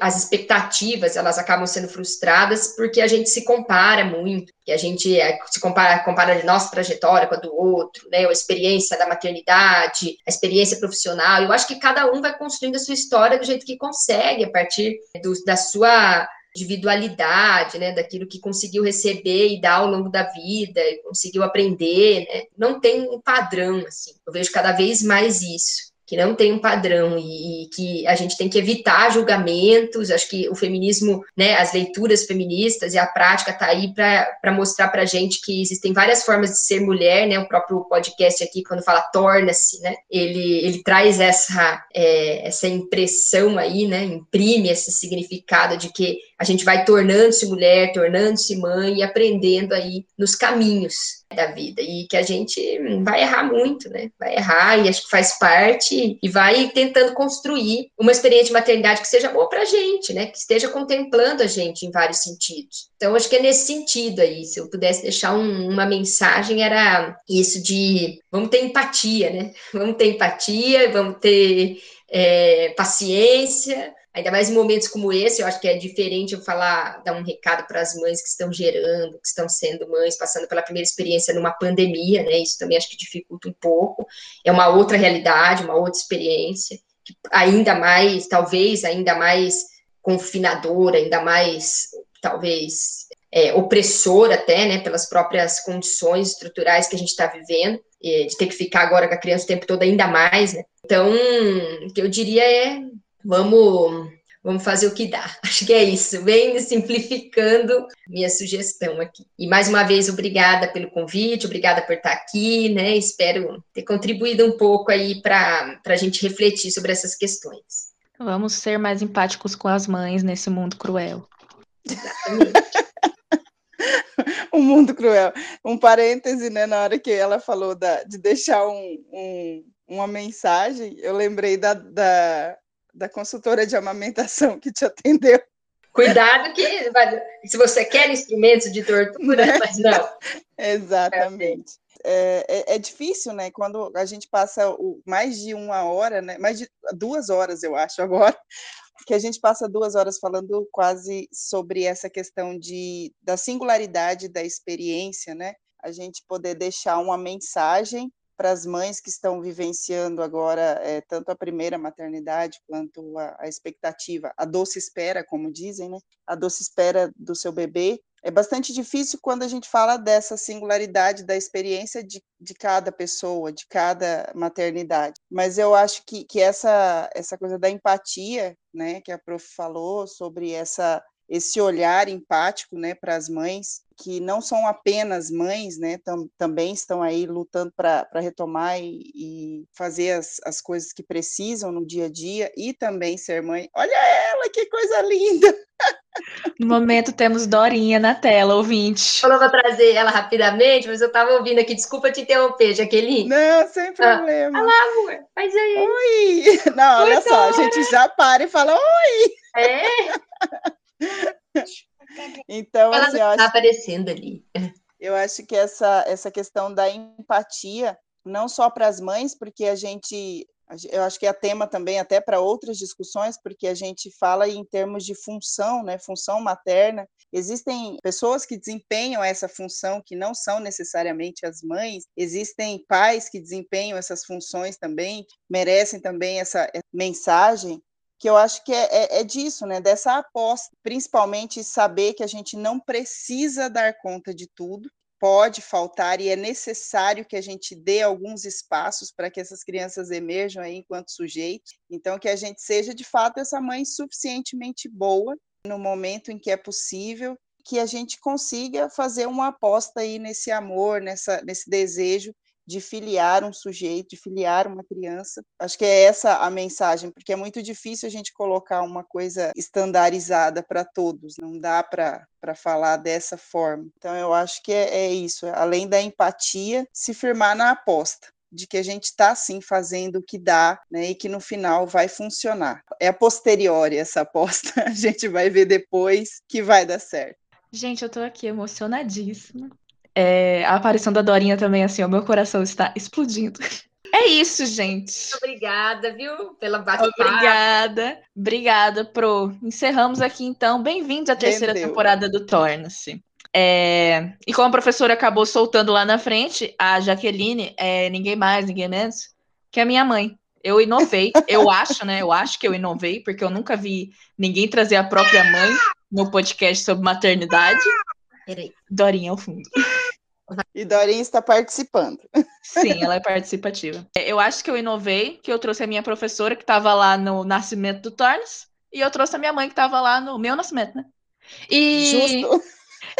as expectativas, elas acabam sendo frustradas porque a gente se compara muito, que a gente é, se compara, compara a nossa trajetória com a do outro, né, a experiência da maternidade, a experiência profissional, eu acho que cada um vai construindo a sua história do jeito que consegue, a partir do, da sua individualidade, né, daquilo que conseguiu receber e dar ao longo da vida, conseguiu aprender, né, não tem um padrão, assim, eu vejo cada vez mais isso, que não tem um padrão e, e, que a gente tem que evitar julgamentos. Acho que o feminismo, né, as leituras feministas e a prática tá aí para mostrar para gente que existem várias formas de ser mulher, né? O próprio podcast aqui, quando fala torna-se, né? Ele, ele traz essa, é, essa impressão aí, né? Imprime esse significado de que a gente vai tornando-se mulher, tornando-se mãe e aprendendo aí nos caminhos da vida e que a gente vai errar muito, né? Vai errar e acho que faz parte e vai tentando construir uma experiência de maternidade que seja boa para a gente, né? Que esteja contemplando a gente em vários sentidos. Então acho que é nesse sentido aí, se eu pudesse deixar um, uma mensagem era isso de vamos ter empatia, né? Vamos ter empatia, vamos ter é, paciência, Ainda mais em momentos como esse, eu acho que é diferente eu falar, dar um recado para as mães que estão gerando, que estão sendo mães, passando pela primeira experiência numa pandemia, né? Isso também acho que dificulta um pouco. É uma outra realidade, uma outra experiência, ainda mais, talvez, ainda mais confinadora, ainda mais, talvez, é, opressora até, né, pelas próprias condições estruturais que a gente está vivendo, de ter que ficar agora com a criança o tempo todo ainda mais, né? Então, o que eu diria é vamos, vamos fazer o que dá. Acho que é isso, bem simplificando minha sugestão aqui. E mais uma vez, obrigada pelo convite, obrigada por estar aqui, né? Espero ter contribuído um pouco aí para a gente refletir sobre essas questões. Vamos ser mais empáticos com as mães nesse mundo cruel. Exatamente. um mundo cruel. Um parêntese, né? Na hora que ela falou da, de deixar um, um, uma mensagem, eu lembrei da, da, da consultora de amamentação que te atendeu. Cuidado que se você quer instrumentos de tortura, né? mas não. Exatamente. É, é, é, difícil, né? Quando a gente passa o, mais de uma hora, né? Mais de duas horas, eu acho, agora, que a gente passa duas horas falando quase sobre essa questão de, da singularidade da experiência, né? A gente poder deixar uma mensagem para as mães que estão vivenciando agora é, tanto a primeira maternidade quanto a, a, expectativa, a doce espera, como dizem, né? A doce espera do seu bebê. É bastante difícil quando a gente fala dessa singularidade da experiência de, de cada pessoa, de cada maternidade. Mas eu acho que, que essa, essa coisa da empatia, né, que a prof falou sobre essa esse olhar empático né, para as mães, que não são apenas mães, né, tam, também estão aí lutando para retomar e, e, fazer as, as coisas que precisam no dia a dia e também ser mãe. Olha ela, que coisa linda! No momento temos Dorinha na tela, ouvinte. Eu vou trazer ela rapidamente, mas eu estava ouvindo aqui, desculpa te interromper, Jaqueline. Não, sem problema. Ah, lá, amor, faz aí. Oi! Não, olha só, a gente já para e fala oi! É? Então, Ela assim, não eu está acho, aparecendo ali. eu acho que essa, essa questão da empatia, não só para as mães, porque a gente, eu acho que é tema também até para outras discussões, porque a gente fala em termos de função, né, função materna. Existem pessoas que desempenham essa função que não são necessariamente as mães, existem pais que desempenham essas funções também, merecem também essa mensagem que eu acho que é, é, é, disso, né? Dessa aposta, principalmente saber que a gente não precisa dar conta de tudo, pode faltar e é necessário que a gente dê alguns espaços para que essas crianças emerjam aí enquanto sujeitos. Então, que a gente seja de fato essa mãe suficientemente boa no momento em que é possível, que a gente consiga fazer uma aposta aí nesse amor, nessa, nesse desejo de filiar um sujeito, de filiar uma criança. Acho que é essa a mensagem, porque é muito difícil a gente colocar uma coisa estandarizada para todos, não dá para falar dessa forma. Então, eu acho que é, é isso, além da empatia, se firmar na aposta de que a gente está sim fazendo o que dá, né, e que no final vai funcionar. É a posteriori essa aposta, a gente vai ver depois que vai dar certo. Gente, eu estou aqui emocionadíssima. É, a aparição da Dorinha também, assim, o meu coração está explodindo. É isso, gente. Muito obrigada, viu, pela bate Obrigada, obrigada, Pro. Encerramos aqui, então. Bem-vindos à terceira temporada do Torna-se. É... E como a professora acabou soltando lá na frente, a Jaqueline é ninguém mais, ninguém menos que a minha mãe. Eu inovei, eu acho, né? Eu acho que eu inovei, porque eu nunca vi ninguém trazer a própria mãe no podcast sobre maternidade. Peraí. Dorinha ao fundo. E Dorinha está participando. Sim, ela é participativa. Eu acho que eu inovei, que eu trouxe a minha professora que estava lá no nascimento do Tornes, e eu trouxe a minha mãe que estava lá no meu nascimento, né? E Justo.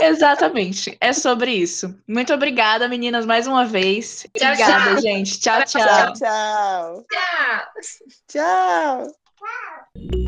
Exatamente, é sobre isso. Muito obrigada, meninas, mais uma vez. Tchau, obrigada, tchau. gente. Tchau, tchau. Tchau, tchau. Tchau. Tchau. tchau.